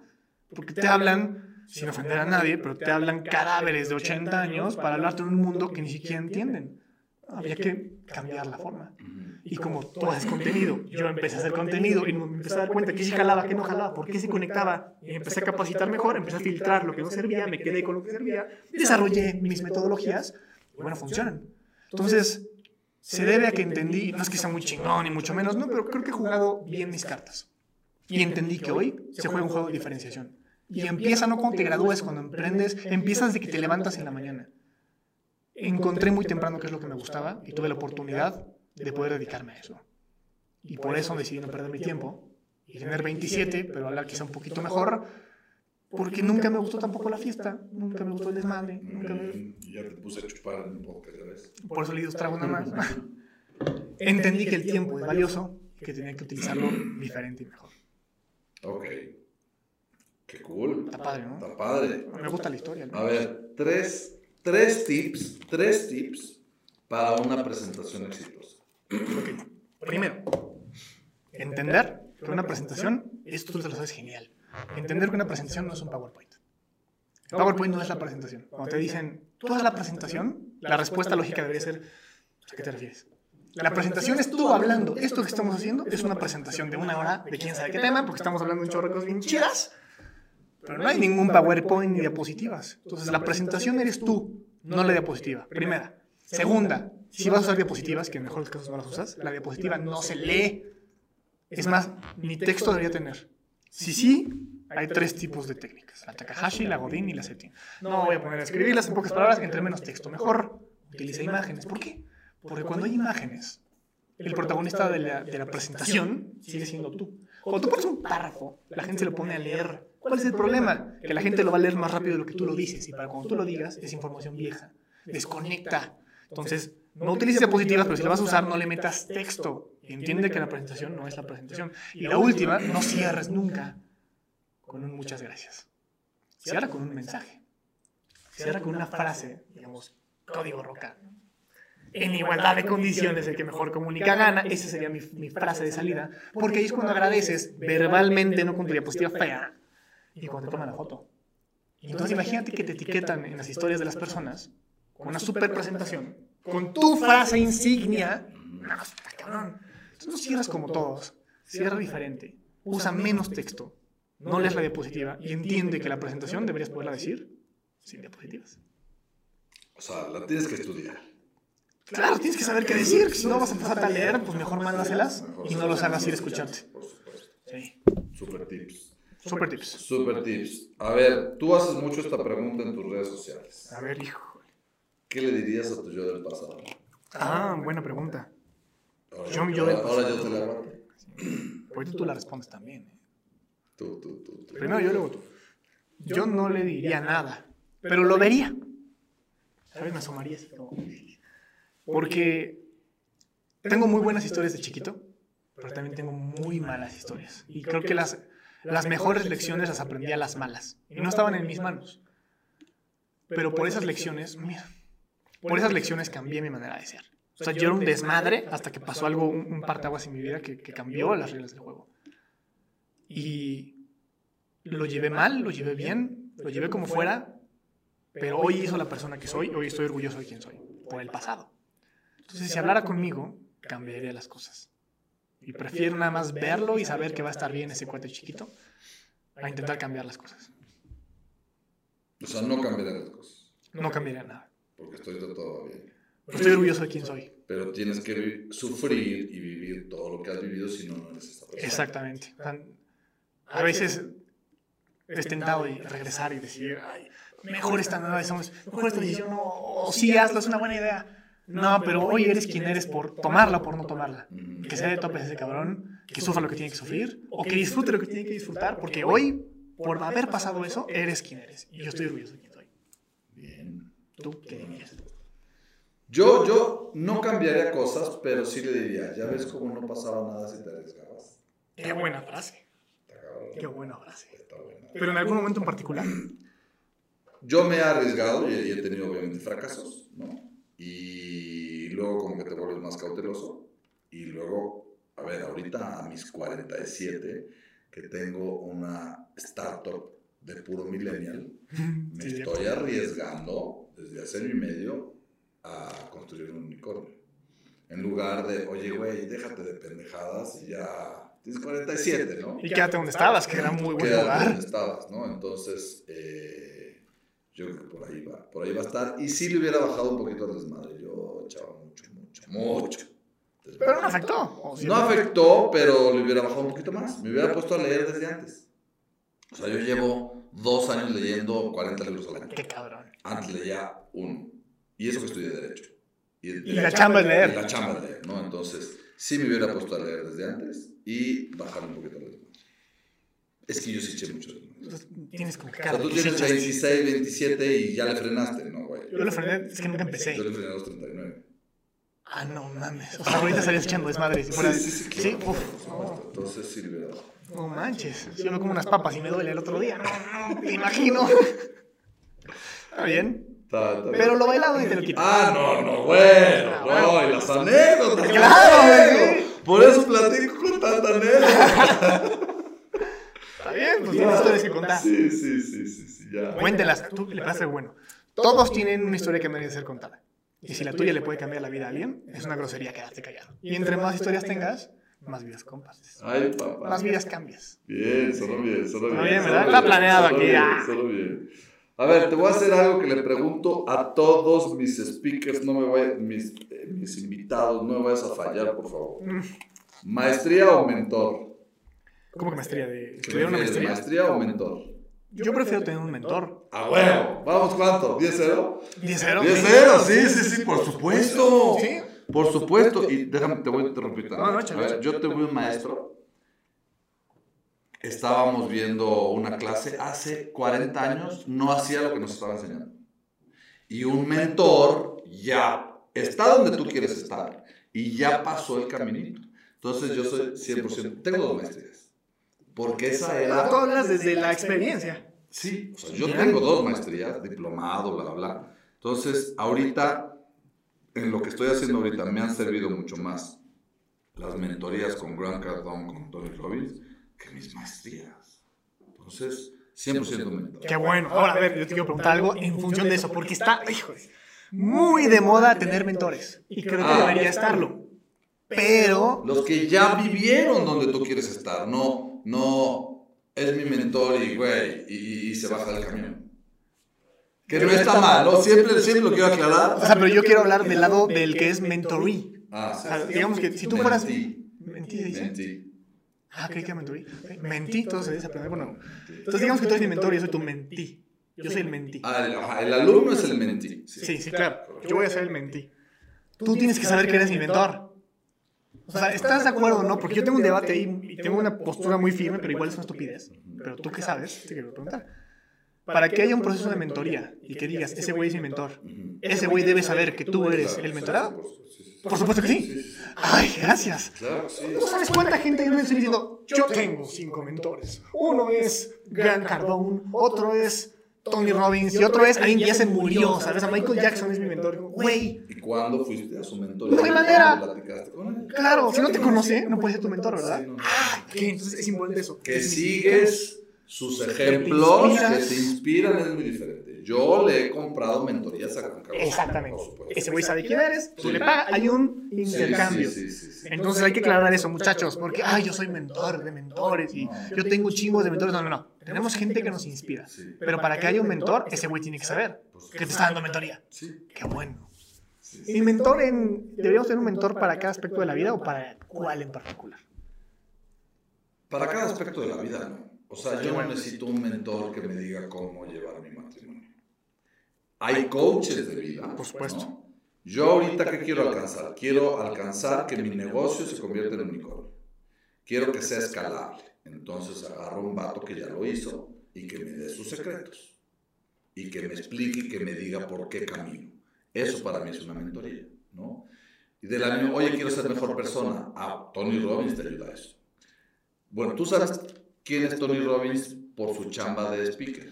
Porque te hablan, sin ofender a nadie, pero te hablan cadáveres de 80 años para hablarte de un mundo que ni siquiera entienden había que cambiar la forma. Y como tú haces contenido, yo empecé a hacer contenido y me empecé a dar cuenta que sí jalaba, que no jalaba, por qué se conectaba. Y empecé a capacitar mejor, empecé a filtrar lo que no servía, me quedé con lo que servía, desarrollé mis metodologías y bueno, funcionan. Entonces, se debe a que entendí, no es que sea muy chingón ni mucho menos, no, pero creo que he jugado bien mis cartas. Y entendí que hoy se juega un juego de diferenciación. Y empieza no cuando te gradúes, cuando emprendes, empiezas de que te levantas en la mañana encontré muy temprano qué es lo que me gustaba y tuve la oportunidad de poder dedicarme a eso. Y por eso decidí no perder mi tiempo y tener 27, pero hablar quizá un poquito mejor, porque nunca me gustó tampoco la fiesta, nunca me gustó el desmadre. Nunca me... Ya te puse a chupar un poco, ¿sabes? Por eso le tragos nada más. Entendí que el tiempo es valioso y que tenía que utilizarlo diferente y mejor. Ok. Qué cool. Está padre, ¿no? Está padre. Me gusta la historia. A ver, tres tres tips, tres tips para una presentación exitosa. Primero, entender que una presentación, esto tú lo sabes genial, entender que una presentación no es un PowerPoint. PowerPoint no es la presentación. Cuando te dicen, tú haz la presentación, la respuesta lógica debería ser, ¿a qué te refieres? La presentación es tú hablando. Esto que estamos haciendo es una presentación de una hora de quién sabe qué tema, porque estamos hablando de un chorro de bien chidas, pero no hay ningún PowerPoint ni diapositivas. Entonces, la presentación eres tú, no la diapositiva. Primera. Segunda, si vas a usar diapositivas, que en mejores casos no las usas, la diapositiva no se lee. Es más, ni texto debería tener. Si sí, hay tres tipos de técnicas: la Takahashi, la Godin y la Setting. No voy a poner a escribirlas en pocas palabras, entre menos texto. Mejor utiliza imágenes. ¿Por qué? Porque cuando hay imágenes, el protagonista de la, de la presentación sigue siendo tú. Cuando tú pones un párrafo, la gente se lo pone a leer. ¿Cuál es el problema? Que la gente lo va a leer más rápido de lo que tú lo dices. Y para cuando tú lo digas, es información vieja. Desconecta. Entonces, no utilices diapositivas, pero si la vas a usar, no le metas texto. Entiende que la presentación no es la presentación. Y la última, no cierres nunca con un muchas gracias. Cierra con un mensaje. Cierra con una frase, digamos, código roca. En igualdad de condiciones, el que mejor comunica gana. Esa sería mi, mi frase de salida. Porque ahí es cuando agradeces verbalmente, no con tu diapositiva fea, y cuando te toman la foto. Entonces imagínate que te etiquetan en las historias de las personas con una super presentación, con tu frase insignia. No, está cabrón. Entonces no cierras como todos, cierra diferente, usa menos texto, no lees la diapositiva y entiende que la presentación deberías poderla decir sin diapositivas. O sea, la tienes que estudiar. Claro, tienes que saber qué decir, si no vas a empezar a leer, pues mejor mándaselas y no los hagas ir a escucharte. Por supuesto. Sí, Super tips. Super tips. Super tips. A ver, tú haces mucho esta pregunta en tus redes sociales. A ver, hijo. ¿Qué le dirías a tu yo del pasado? Ah, buena pregunta. Ahora, Yo, yo del ahora- ahora pasado. yo te la hago. Ahorita tú la respondes también. ¿eh? Tú, tú, tú. tú. Primero yo, luego tú. Yo no le diría nada, pero lo vería. ¿Sabes? Me asomaría así como... Porque tengo muy buenas historias de chiquito, pero también tengo muy malas historias. Y creo que las, las mejores lecciones las aprendí a las malas. Y no estaban en mis manos. Pero por esas lecciones, mira, por esas lecciones cambié mi manera de ser. O sea, yo era un desmadre hasta que pasó algo, un, un parteaguas en mi vida que, que cambió las reglas del juego. Y lo llevé mal, lo llevé bien, lo llevé como fuera, pero hoy hizo la persona que soy, hoy estoy orgulloso de quién soy, por el pasado. Entonces, si hablara conmigo, cambiaría las cosas. Y prefiero nada más verlo y saber que va a estar bien ese cuate chiquito, a intentar cambiar las cosas. O sea, no cambiaré las cosas. No cambiaría nada. Porque estoy todo bien. Pero estoy orgulloso de quién soy. Pero tienes que sufrir y vivir todo lo que has vivido si no, no eres esa persona. Exactamente. O sea, a veces es tentado y regresar y decir, "Ay, mejor esta nueva decisión, mejor esta decisión, no, o sí, hazlo, es una buena idea. No, pero hoy eres quien eres por tomarla o por no tomarla. Ujú. Que sea de topes ese cabrón, que sufra lo que tiene que sufrir, o que disfrute lo que tiene que disfrutar, porque hoy, por haber pasado eso, eres quien eres. Y yo estoy orgulloso de quien soy. Bien. ¿Tú qué dirías? Yo, yo no cambiaría cosas, pero sí le diría, ya ves cómo no pasaba nada si te arriesgabas. Qué buena frase. Qué buena frase. Pero en algún momento en particular. Yo me he arriesgado y y he tenido obviamente fracasos, ¿no? Y luego como que te vuelves más cauteloso. Y luego, a ver, ahorita a mis 47, que tengo una startup de puro millennial, me Sí, estoy arriesgando desde hace año y medio a construir un unicornio. En lugar de, oye, güey, déjate de pendejadas y ya... Tienes 47, ¿no? Y quédate donde estabas, que era muy buen Quédate lugar. donde estabas, ¿no? Entonces, eh, yo creo que por ahí va, por ahí va a estar. Y sí le hubiera bajado un poquito el desmadre. Yo echaba mucho, mucho, mucho. desmadre. Pero no afectó. No afectó, pero le hubiera bajado un poquito más. Me hubiera puesto a leer desde antes. O sea, yo llevo dos años leyendo 40 libros al año. Qué cabrón. Antes leía uno. Y eso que estudié Derecho. Y, Y la chamba es y leer. la chamba es leer, ¿no? Entonces, sí me hubiera puesto a leer desde antes y bajar un poquito el desmadre. Es que yo sí eché mucho desmadre. Entonces, Tienes como que O sea, tú tienes que sí, 26, 27 y ya le frenaste, ¿no, güey? Yo lo frené, es que nunca empecé. Yo le frené a los 39. Ah, no mames. O sea, ahorita estarías echando desmadre. Si fuera... Sí, sí, sí, Sí, claro. uf. Entonces sí le hubiera bajado. No manches. Yo me como unas papas y me duele el otro día. No, no, te imagino. Está bien. Está- está bien. Pero lo bailado y te lo quito. Ah, no, no, bueno, Ah, bueno. no, y las anécdotas. Claro, amigo. güey. Por eso platico con tanta anécdota. Está bien, pues tienes historias que contar. Sí, sí, sí, sí, sí, ya. Cuéntelas, tú le pasa bueno. Todos tienen una historia que merece ser contada. Y si la tuya le puede cambiar la vida a alguien, es una grosería quedarte callado. Y entre más historias tengas, más vidas compartes. Ay, papá. Más vidas cambias. Bien, solo bien, solo bien. Solo bien, ¿verdad? Está planeado solo aquí, bien. Solo bien. A ver, te voy a hacer algo que le pregunto a todos mis speakers, no me vaya- mis, eh, mis invitados, no me vayas a fallar, por favor. Mm. ¿Maestría o mentor? ¿Cómo que maestría? ¿De ¿Qué estudiar una maestría? ¿Maestría o mentor? Yo prefiero tener un mentor. ¡A huevo! ¿Vamos cuánto? ¿10-0? 10-0. 10-0, sí, sí, sí, por supuesto. Sí. Por supuesto. Y déjame, te voy a interrumpir. No, no, A échale, ver, yo tuve un maestro. Estábamos viendo una clase hace 40 años, no hacía lo que nos estaba enseñando. Y un mentor ya está donde tú quieres estar y ya pasó el caminito. Entonces yo soy 100%, tengo dos maestrías. Porque esa Tú era... hablas desde la experiencia. Sí, o sea, yo tengo dos maestrías, diplomado, bla, bla, bla. Entonces, ahorita, en lo que estoy haciendo ahorita, me han servido mucho más las mentorías con Grant Cardone, con Tony Robbins, que mis maestrías. Entonces, 100% mentor. Qué bueno. Ahora, a ver, yo te quiero preguntar algo en función de eso, porque está, híjole, muy de moda tener mentores. Y creo que Ah. debería estarlo. Pero, Los que ya vivieron donde tú quieres estar, no, no, es mi mentor y, güey, y, y se baja del camión. Que no está mal, ¿no? Siempre, siempre lo quiero aclarar. o sea, pero yo quiero hablar del lado del que es mentorí. Ah, O sí, sea, sí. digamos que si tú fueras... Mentí. Mentí, se dice. Mentí. Ah, creí que era mentorí. Mentí, todo se dice aprender. Bueno, entonces digamos que tú eres mi mentor y yo soy tu mentí. Yo soy el mentí. Ah, el, alumno es el mentí. Sí, sí, claro. Yo voy a ser el mentí. Tú tienes que saber que eres mi mentor. O sea, ¿estás de acuerdo o no? Porque yo tengo un debate ahí y tengo una postura muy firme, pero igual es una estupidez. Pero tú qué sabes, te quiero preguntar. Para que haya un proceso de mentoría y que digas, ese güey es mi mentor, ese güey debe saber que tú eres el mentorado. Por supuesto que sí. Ay, gracias. ¿No sabes cuánta gente yo me estoy diciendo? Yo tengo cinco mentores. Uno es Grant Cardone, otro es Tony Robbins y otro es alguien ya se murió, ¿sabes? A Michael Jackson es mi mentor. Güey, ¿Y cuándo fuiste a su mentor? No hay manera. Claro, si no te conoce, no puede ser tu mentor, ¿verdad? Sí, no, no. Ah, ok, entonces es importante eso. Que sigues sus ejemplos, que te inspiran, es muy diferente. Yo le he comprado mentorías a Juan Carlos. Exactamente. Ese güey sabe quién eres, tú Sí. le pagas, hay un intercambio. Sí, sí, sí, sí. Entonces hay que aclarar eso, muchachos, porque, ay, yo soy mentor de mentores y yo tengo chingos de mentores. No, no, no. Tenemos gente que nos inspira. Sí. Pero para que haya un mentor, ese güey tiene que saber que te está dando mentoría. Sí, Qué bueno. sí, ¿Y sí. mentor en. ¿Deberíamos tener un mentor para cada aspecto de la vida o para cuál en particular? Para cada aspecto de la vida, ¿no? O sea, yo no necesito un mentor que me diga cómo llevar mi matrimonio. Hay coaches de vida. Por supuesto. ¿no? Yo ahorita, ¿qué quiero alcanzar? Quiero alcanzar que mi negocio se convierta en unicornio. Quiero que sea escalable. Entonces agarro un vato que ya lo hizo y que me dé sus secretos. Y que me explique y que me diga por qué camino. Eso para mí es una mentoría, ¿no? Y de la misma, oye, quiero ser mejor persona. Ah, Tony Robbins te ayuda a eso. Bueno, tú sabes quién es Tony Robbins por su chamba de speaker.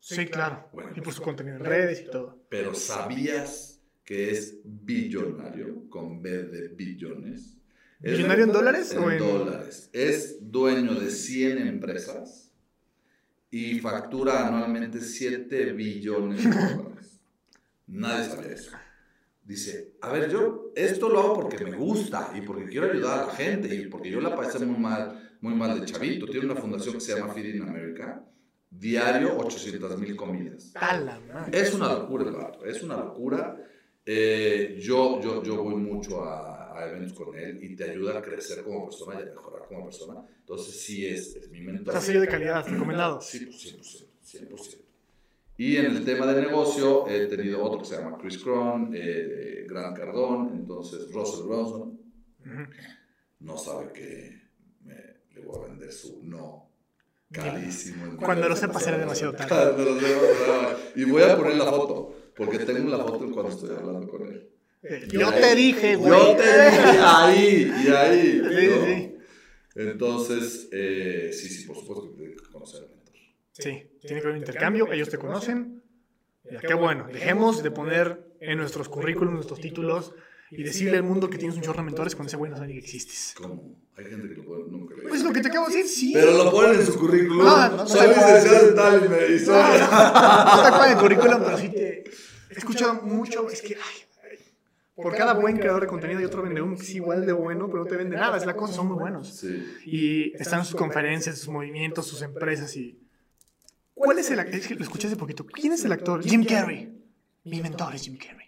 Sí, claro. Bueno. Y por su contenido en redes y todo. Pero ¿sabías que es billonario con B de billones? Es- ¿Billonario en dólares En o en.? dólares. Es dueño de 100 empresas y factura anualmente 7 billones de dólares. Nadie sabe eso. Dice, a ver, yo esto lo hago porque me gusta y porque quiero ayudar a la gente y porque yo la pasé muy mal, muy mal de chavito. Tiene una fundación que se llama Feeding America. Diario, 800 mil comidas. Es una locura el vato, es una locura. Eh, yo, yo, yo voy mucho a, a eventos con él y te ayuda a crecer como persona y a mejorar como persona. Entonces sí es, es mi mentor. sea, sello de calidad, recomendado. Sí, pues 100%, 100%. Y en el tema de negocio he tenido otro que se llama Chris Cron, eh, Grant Cardone, entonces Russell Bronson. No sabe que me- le voy a vender su no carísimo. Cuando lo sepa será demasiado tarde. Cuando lo sepa, y voy a poner la foto, porque tengo la foto cuando estoy hablando con él. Eh, Yo te dije, güey. Yo te dije ahí, y ahí. Sí, ¿no? sí. Entonces, eh, sí, sí, por supuesto que tengo que conocer al mentor. Sí, tiene que haber un intercambio, ellos te conocen. Ya, qué bueno, dejemos de poner en nuestros currículums, nuestros títulos, y decirle al mundo que tienes un chorro de mentores cuando ese güey no sabe ni que existes. ¿Cómo? Hay gente que lo pone, nunca lo Pues lo que te acabo de decir, sí. Pero lo ponen en su currículum. No, no, Soy licenciado en tal y me hizo. no, no te acuerdas del currículum, pero sí te... He escuchado mucho, es que... ay, por cada buen creador de contenido hay otro vende que es igual de bueno, pero no te vende nada. Es la cosa, son muy buenos. Sí. Y están sus conferencias, sus movimientos, sus empresas y... ¿Cuál es el actor? Es que lo escuché hace poquito. ¿Quién es el actor? Jim Carrey. Mi mentor es Jim Carrey.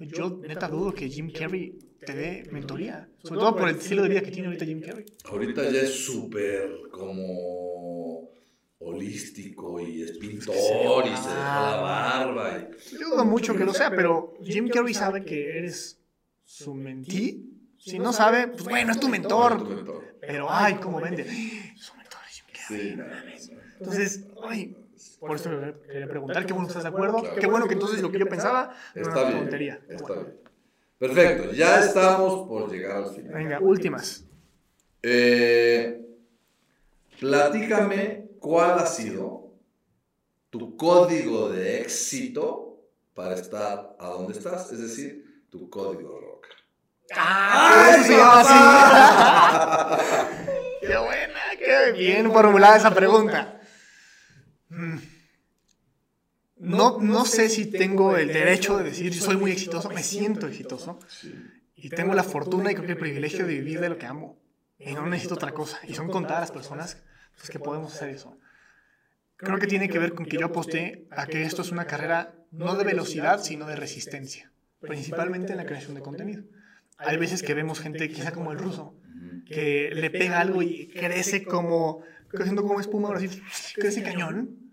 Yo neta dudo que Jim Carrey te dé mentoría. Sobre todo por el estilo de vida que tiene ahorita Jim Carrey. Ahorita ya es súper como holístico y es pintor y se deja la barba. Y... Yo dudo mucho que lo sea, pero Jim Carrey sabe que eres su mentí. Si no sabe, pues bueno, es tu mentor. Pero, ay, cómo vende. Su mentor es Jim Carrey. Entonces, ay, por eso le quería preguntar, qué bueno que estás de acuerdo. Claro. Qué bueno que entonces lo que yo pensaba era Está una bien. tontería. Está bueno. bien. Perfecto, ya estamos por llegar al final. Venga, últimas. Eh, platícame cuál ha sido tu código de éxito para estar a donde estás, es decir, tu código rock. ¡Ah! eso se llama así. ¡Qué buena! ¡Qué bien formulada esa pregunta! Mm. No, no sé si tengo el derecho de decir yo soy muy exitoso, me siento exitoso y tengo la fortuna y creo que el privilegio de vivir de lo que amo y no necesito otra cosa. Y son contadas las personas pues, que podemos hacer eso. Creo que tiene que ver con que yo aposté a que esto es una carrera no de velocidad, sino de resistencia, principalmente en la creación de contenido. Hay veces que vemos gente, quizá como el ruso, que le pega algo y crece como, creciendo como espuma, ahora sí, crece cañón.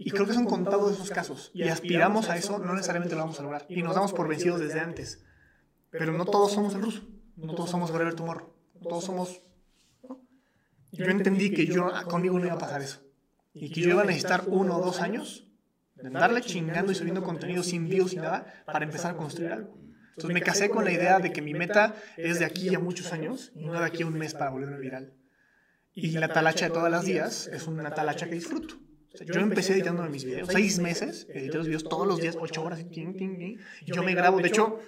Y creo que son contados esos casos. Y aspiramos a eso, no necesariamente lo vamos a lograr. Y nos damos por vencidos desde antes. Pero no todos somos el ruso. No todos somos Forever Tomorrow. No todos somos... ¿no? Y Yo entendí que yo, conmigo no iba a pasar eso. Y que yo iba a necesitar uno o dos años de andarle chingando y subiendo contenido sin views sin nada para empezar a construir algo. Entonces me casé con la idea de que mi meta es de aquí a muchos años y no de aquí a un mes para volverme viral. Y la talacha de todas las días es una talacha que disfruto. O sea, yo empecé editando mis videos, seis meses, edité los videos todos los días, ocho horas, ting, ting, ting, y yo me grabo, de hecho,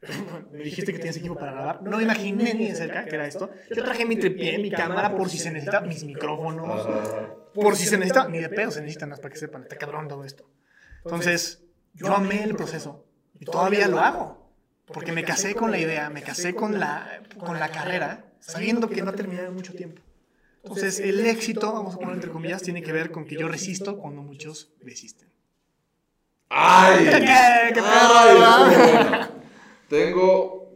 me dijiste que tienes equipo para grabar, no me imaginé ni de cerca que era esto. Yo traje mi tripié, mi cámara por si se necesita, mis micrófonos, por si se necesita, ni de pedo se necesitan más para que sepan, está cabrón todo esto. Entonces, yo amé el proceso y todavía lo hago, porque me casé con la idea, me casé con la, con la carrera, sabiendo que no terminaba mucho tiempo. Entonces, el éxito, vamos a poner entre comillas, tiene que ver con que yo resisto cuando muchos resisten. ¡Ay! ¿Qué? ¿Qué. Tengo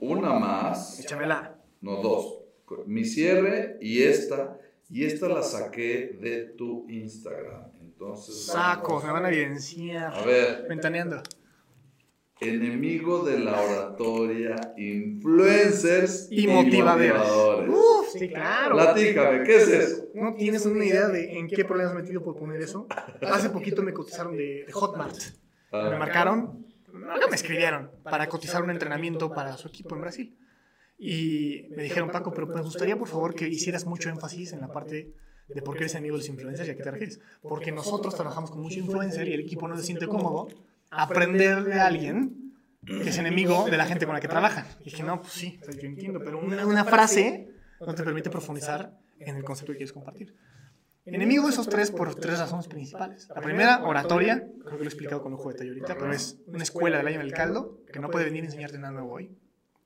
una más. Échamela. No, dos. Mi cierre y esta. Y esta la saqué de tu Instagram. Entonces. Saco, vamos. me van a evidenciar. A ver. Ventaneando. Enemigo de la oratoria, influencers Y motivadores. motivadores. Uf, sí, claro. Platícame, ¿qué es eso? ¿No tienes una idea de en qué problemas me he metido por poner eso? Hace poquito me cotizaron de, de Hotmart. Me Ah, marcaron, no, me escribieron para cotizar un entrenamiento para su equipo en Brasil. Y me dijeron, Paco, pero me gustaría por favor que hicieras mucho énfasis en la parte de por qué eres amigo de los influencers y a qué te refieres. Porque nosotros trabajamos con mucho influencer y el equipo no se siente cómodo aprender de alguien que es enemigo de la gente con la que trabajan. Y dije, no, pues sí, o sea, yo entiendo, pero una, una frase no te permite profundizar en el concepto que quieres compartir. Enemigo de esos tres por tres razones principales. La primera, oratoria, creo que lo he explicado con lujo de detalle ahorita, pero es una escuela del año del caldo que no puede venir a enseñarte nada nuevo hoy.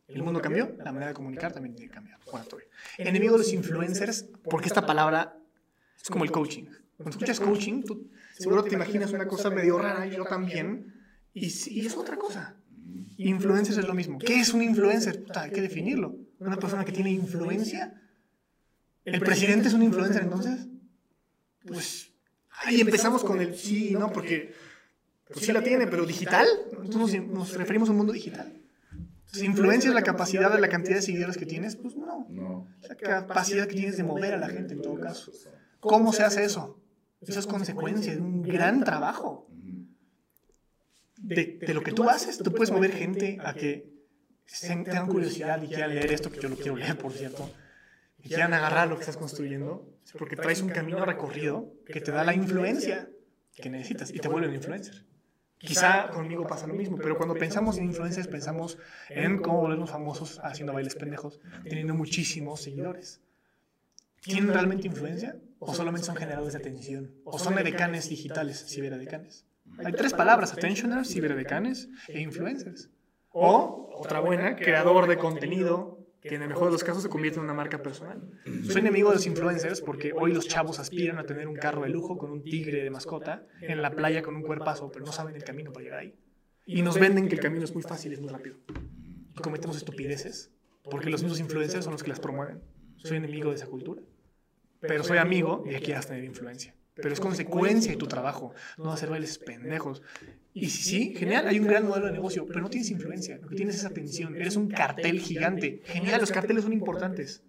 El mundo cambió, la manera de comunicar también tiene que cambiar. Oratoria. Enemigo de los influencers, porque esta palabra es como el coaching. Cuando escuchas coaching, tú seguro te imaginas una cosa medio rara, yo también, y, y es otra cosa. Influencers es lo mismo. ¿Qué es un influencer? Puta, hay que definirlo. Una persona que tiene influencia. ¿El presidente es un influencer entonces? Pues ahí empezamos con el sí y no, porque pues sí la tiene, pero digital. Entonces nos, referimos a un mundo digital. Influencia es la capacidad de la cantidad de seguidores que tienes, pues no. No. La capacidad que tienes de mover a la gente en todo caso. ¿Cómo se hace eso? Eso es consecuencia de un gran trabajo. De, de lo que tú haces, tú puedes mover gente a que se- tengan curiosidad y quieran leer esto, que yo lo quiero leer, por cierto, y quieran agarrar lo que estás construyendo, porque traes un camino recorrido que te da la influencia que necesitas y te vuelve un influencer. Quizá conmigo pasa lo mismo, pero cuando pensamos en influencers pensamos en cómo volvernos famosos haciendo bailes pendejos, teniendo muchísimos seguidores. ¿Tienen realmente influencia? ¿O solamente son generadores de atención? ¿O son edecanes digitales, ciberedecanes? Hay tres palabras, attentioners, ciberedecanes e influencers. O, otra buena, creador de contenido, que en el mejor de los casos se convierte en una marca personal. Soy enemigo de los influencers porque hoy los chavos aspiran a tener un carro de lujo con un tigre de mascota en la playa con un cuerpazo, pero no saben el camino para llegar ahí. Y nos venden que el camino es muy fácil, es muy rápido. Y cometemos estupideces porque los mismos influencers son los que las promueven. Soy enemigo de esa cultura. Pero soy amigo y aquí vas a tener influencia. Pero es consecuencia de tu trabajo, no hacer bailes pendejos. Y sí, sí, genial, hay un gran modelo de negocio, pero no tienes influencia, lo que tienes es atención, eres un cartel gigante. Genial, los carteles son importantes,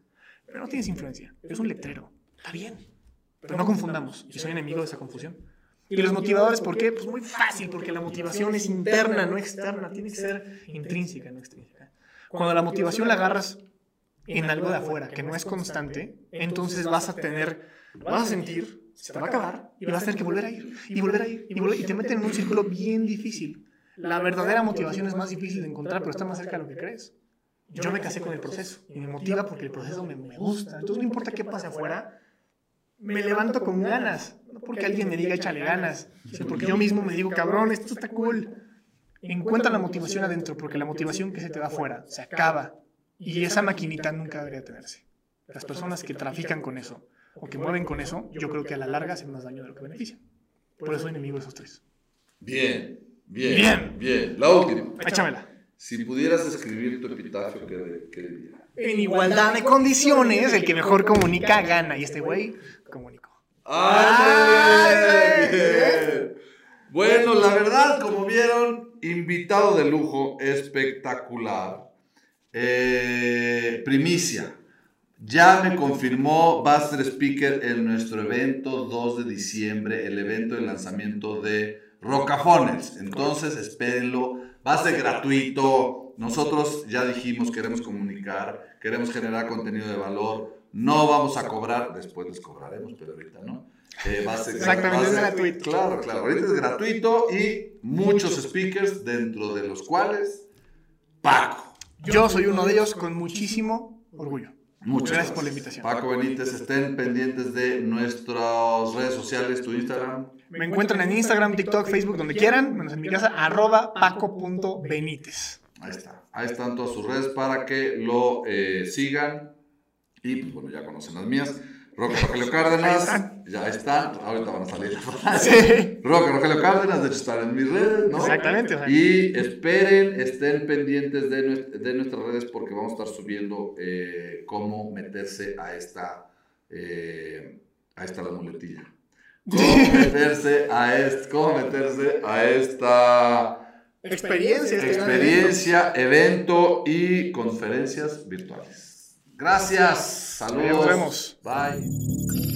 pero no tienes influencia, eres un letrero. Está bien, pero no confundamos, y soy enemigo de esa confusión. ¿Y los motivadores por qué? Pues muy fácil, porque la motivación es interna, no externa, tiene que ser intrínseca, no extrínseca. Cuando la motivación la agarras en algo de afuera, que no es constante, entonces vas a tener, vas a sentir se te va a acabar y vas a tener que volver a ir y volver a ir y, volver, y te meten en un círculo bien difícil. La verdadera motivación es más difícil de encontrar, pero está más cerca de lo que crees. Yo me casé con el proceso y me motiva porque el proceso me, me gusta. Entonces no importa qué pase afuera, me levanto con ganas. No porque alguien me diga échale ganas, sino porque yo mismo me digo, cabrón, esto está cool. Encuentra la motivación adentro, porque la motivación que se te da afuera se acaba. Y esa maquinita nunca debería tenerse. Las personas que trafican con eso, o que mueven con eso, yo creo que a la larga hacen más daño de lo que beneficia. Por eso soy enemigo de esos tres. Bien, bien. Bien. Bien. La última. Échamela. Si pudieras escribir tu epitafio, ¿qué, qué diría? En igualdad de condiciones, el que mejor comunica gana. Y este güey comunicó. ¡Ay! Bien. Bueno, la verdad, como vieron, invitado de lujo, espectacular. Eh, primicia. Ya me confirmó, va a ser speaker en nuestro evento 2 de diciembre, el evento de lanzamiento de Rocafones. Entonces, espérenlo, va a ser gratuito. Nosotros ya dijimos, queremos comunicar, queremos generar contenido de valor. No vamos a cobrar, después les cobraremos, pero ahorita no. Eh, va a ser, Exactamente, es gratuito. Claro, claro, ahorita es gratuito y muchos speakers, dentro de los cuales Paco. Yo soy uno de ellos con muchísimo orgullo. Muchas gracias, por la invitación. Paco Benítez, estén pendientes de nuestras redes sociales, tu Instagram. Me encuentran en Instagram, TikTok, Facebook, donde quieran, menos en mi casa, arroba paco.benítez. Ahí está. Ahí están todas sus redes para que lo eh, sigan. Y pues bueno, ya conocen las mías. Roque Rogelio Cárdenas. Ya están. Ahorita van a salir. Sí. Roque Rogelio Cárdenas, de hecho están en mis redes, ¿no? Exactamente. Y esperen, estén pendientes de, de, nuestras redes porque vamos a estar subiendo eh, cómo meterse a esta, eh, a esta la muletilla. Cómo meterse a, este, cómo meterse a esta experiencia, este experiencia evento y conferencias virtuales. Gracias. Saludos. Nos vemos. Bye.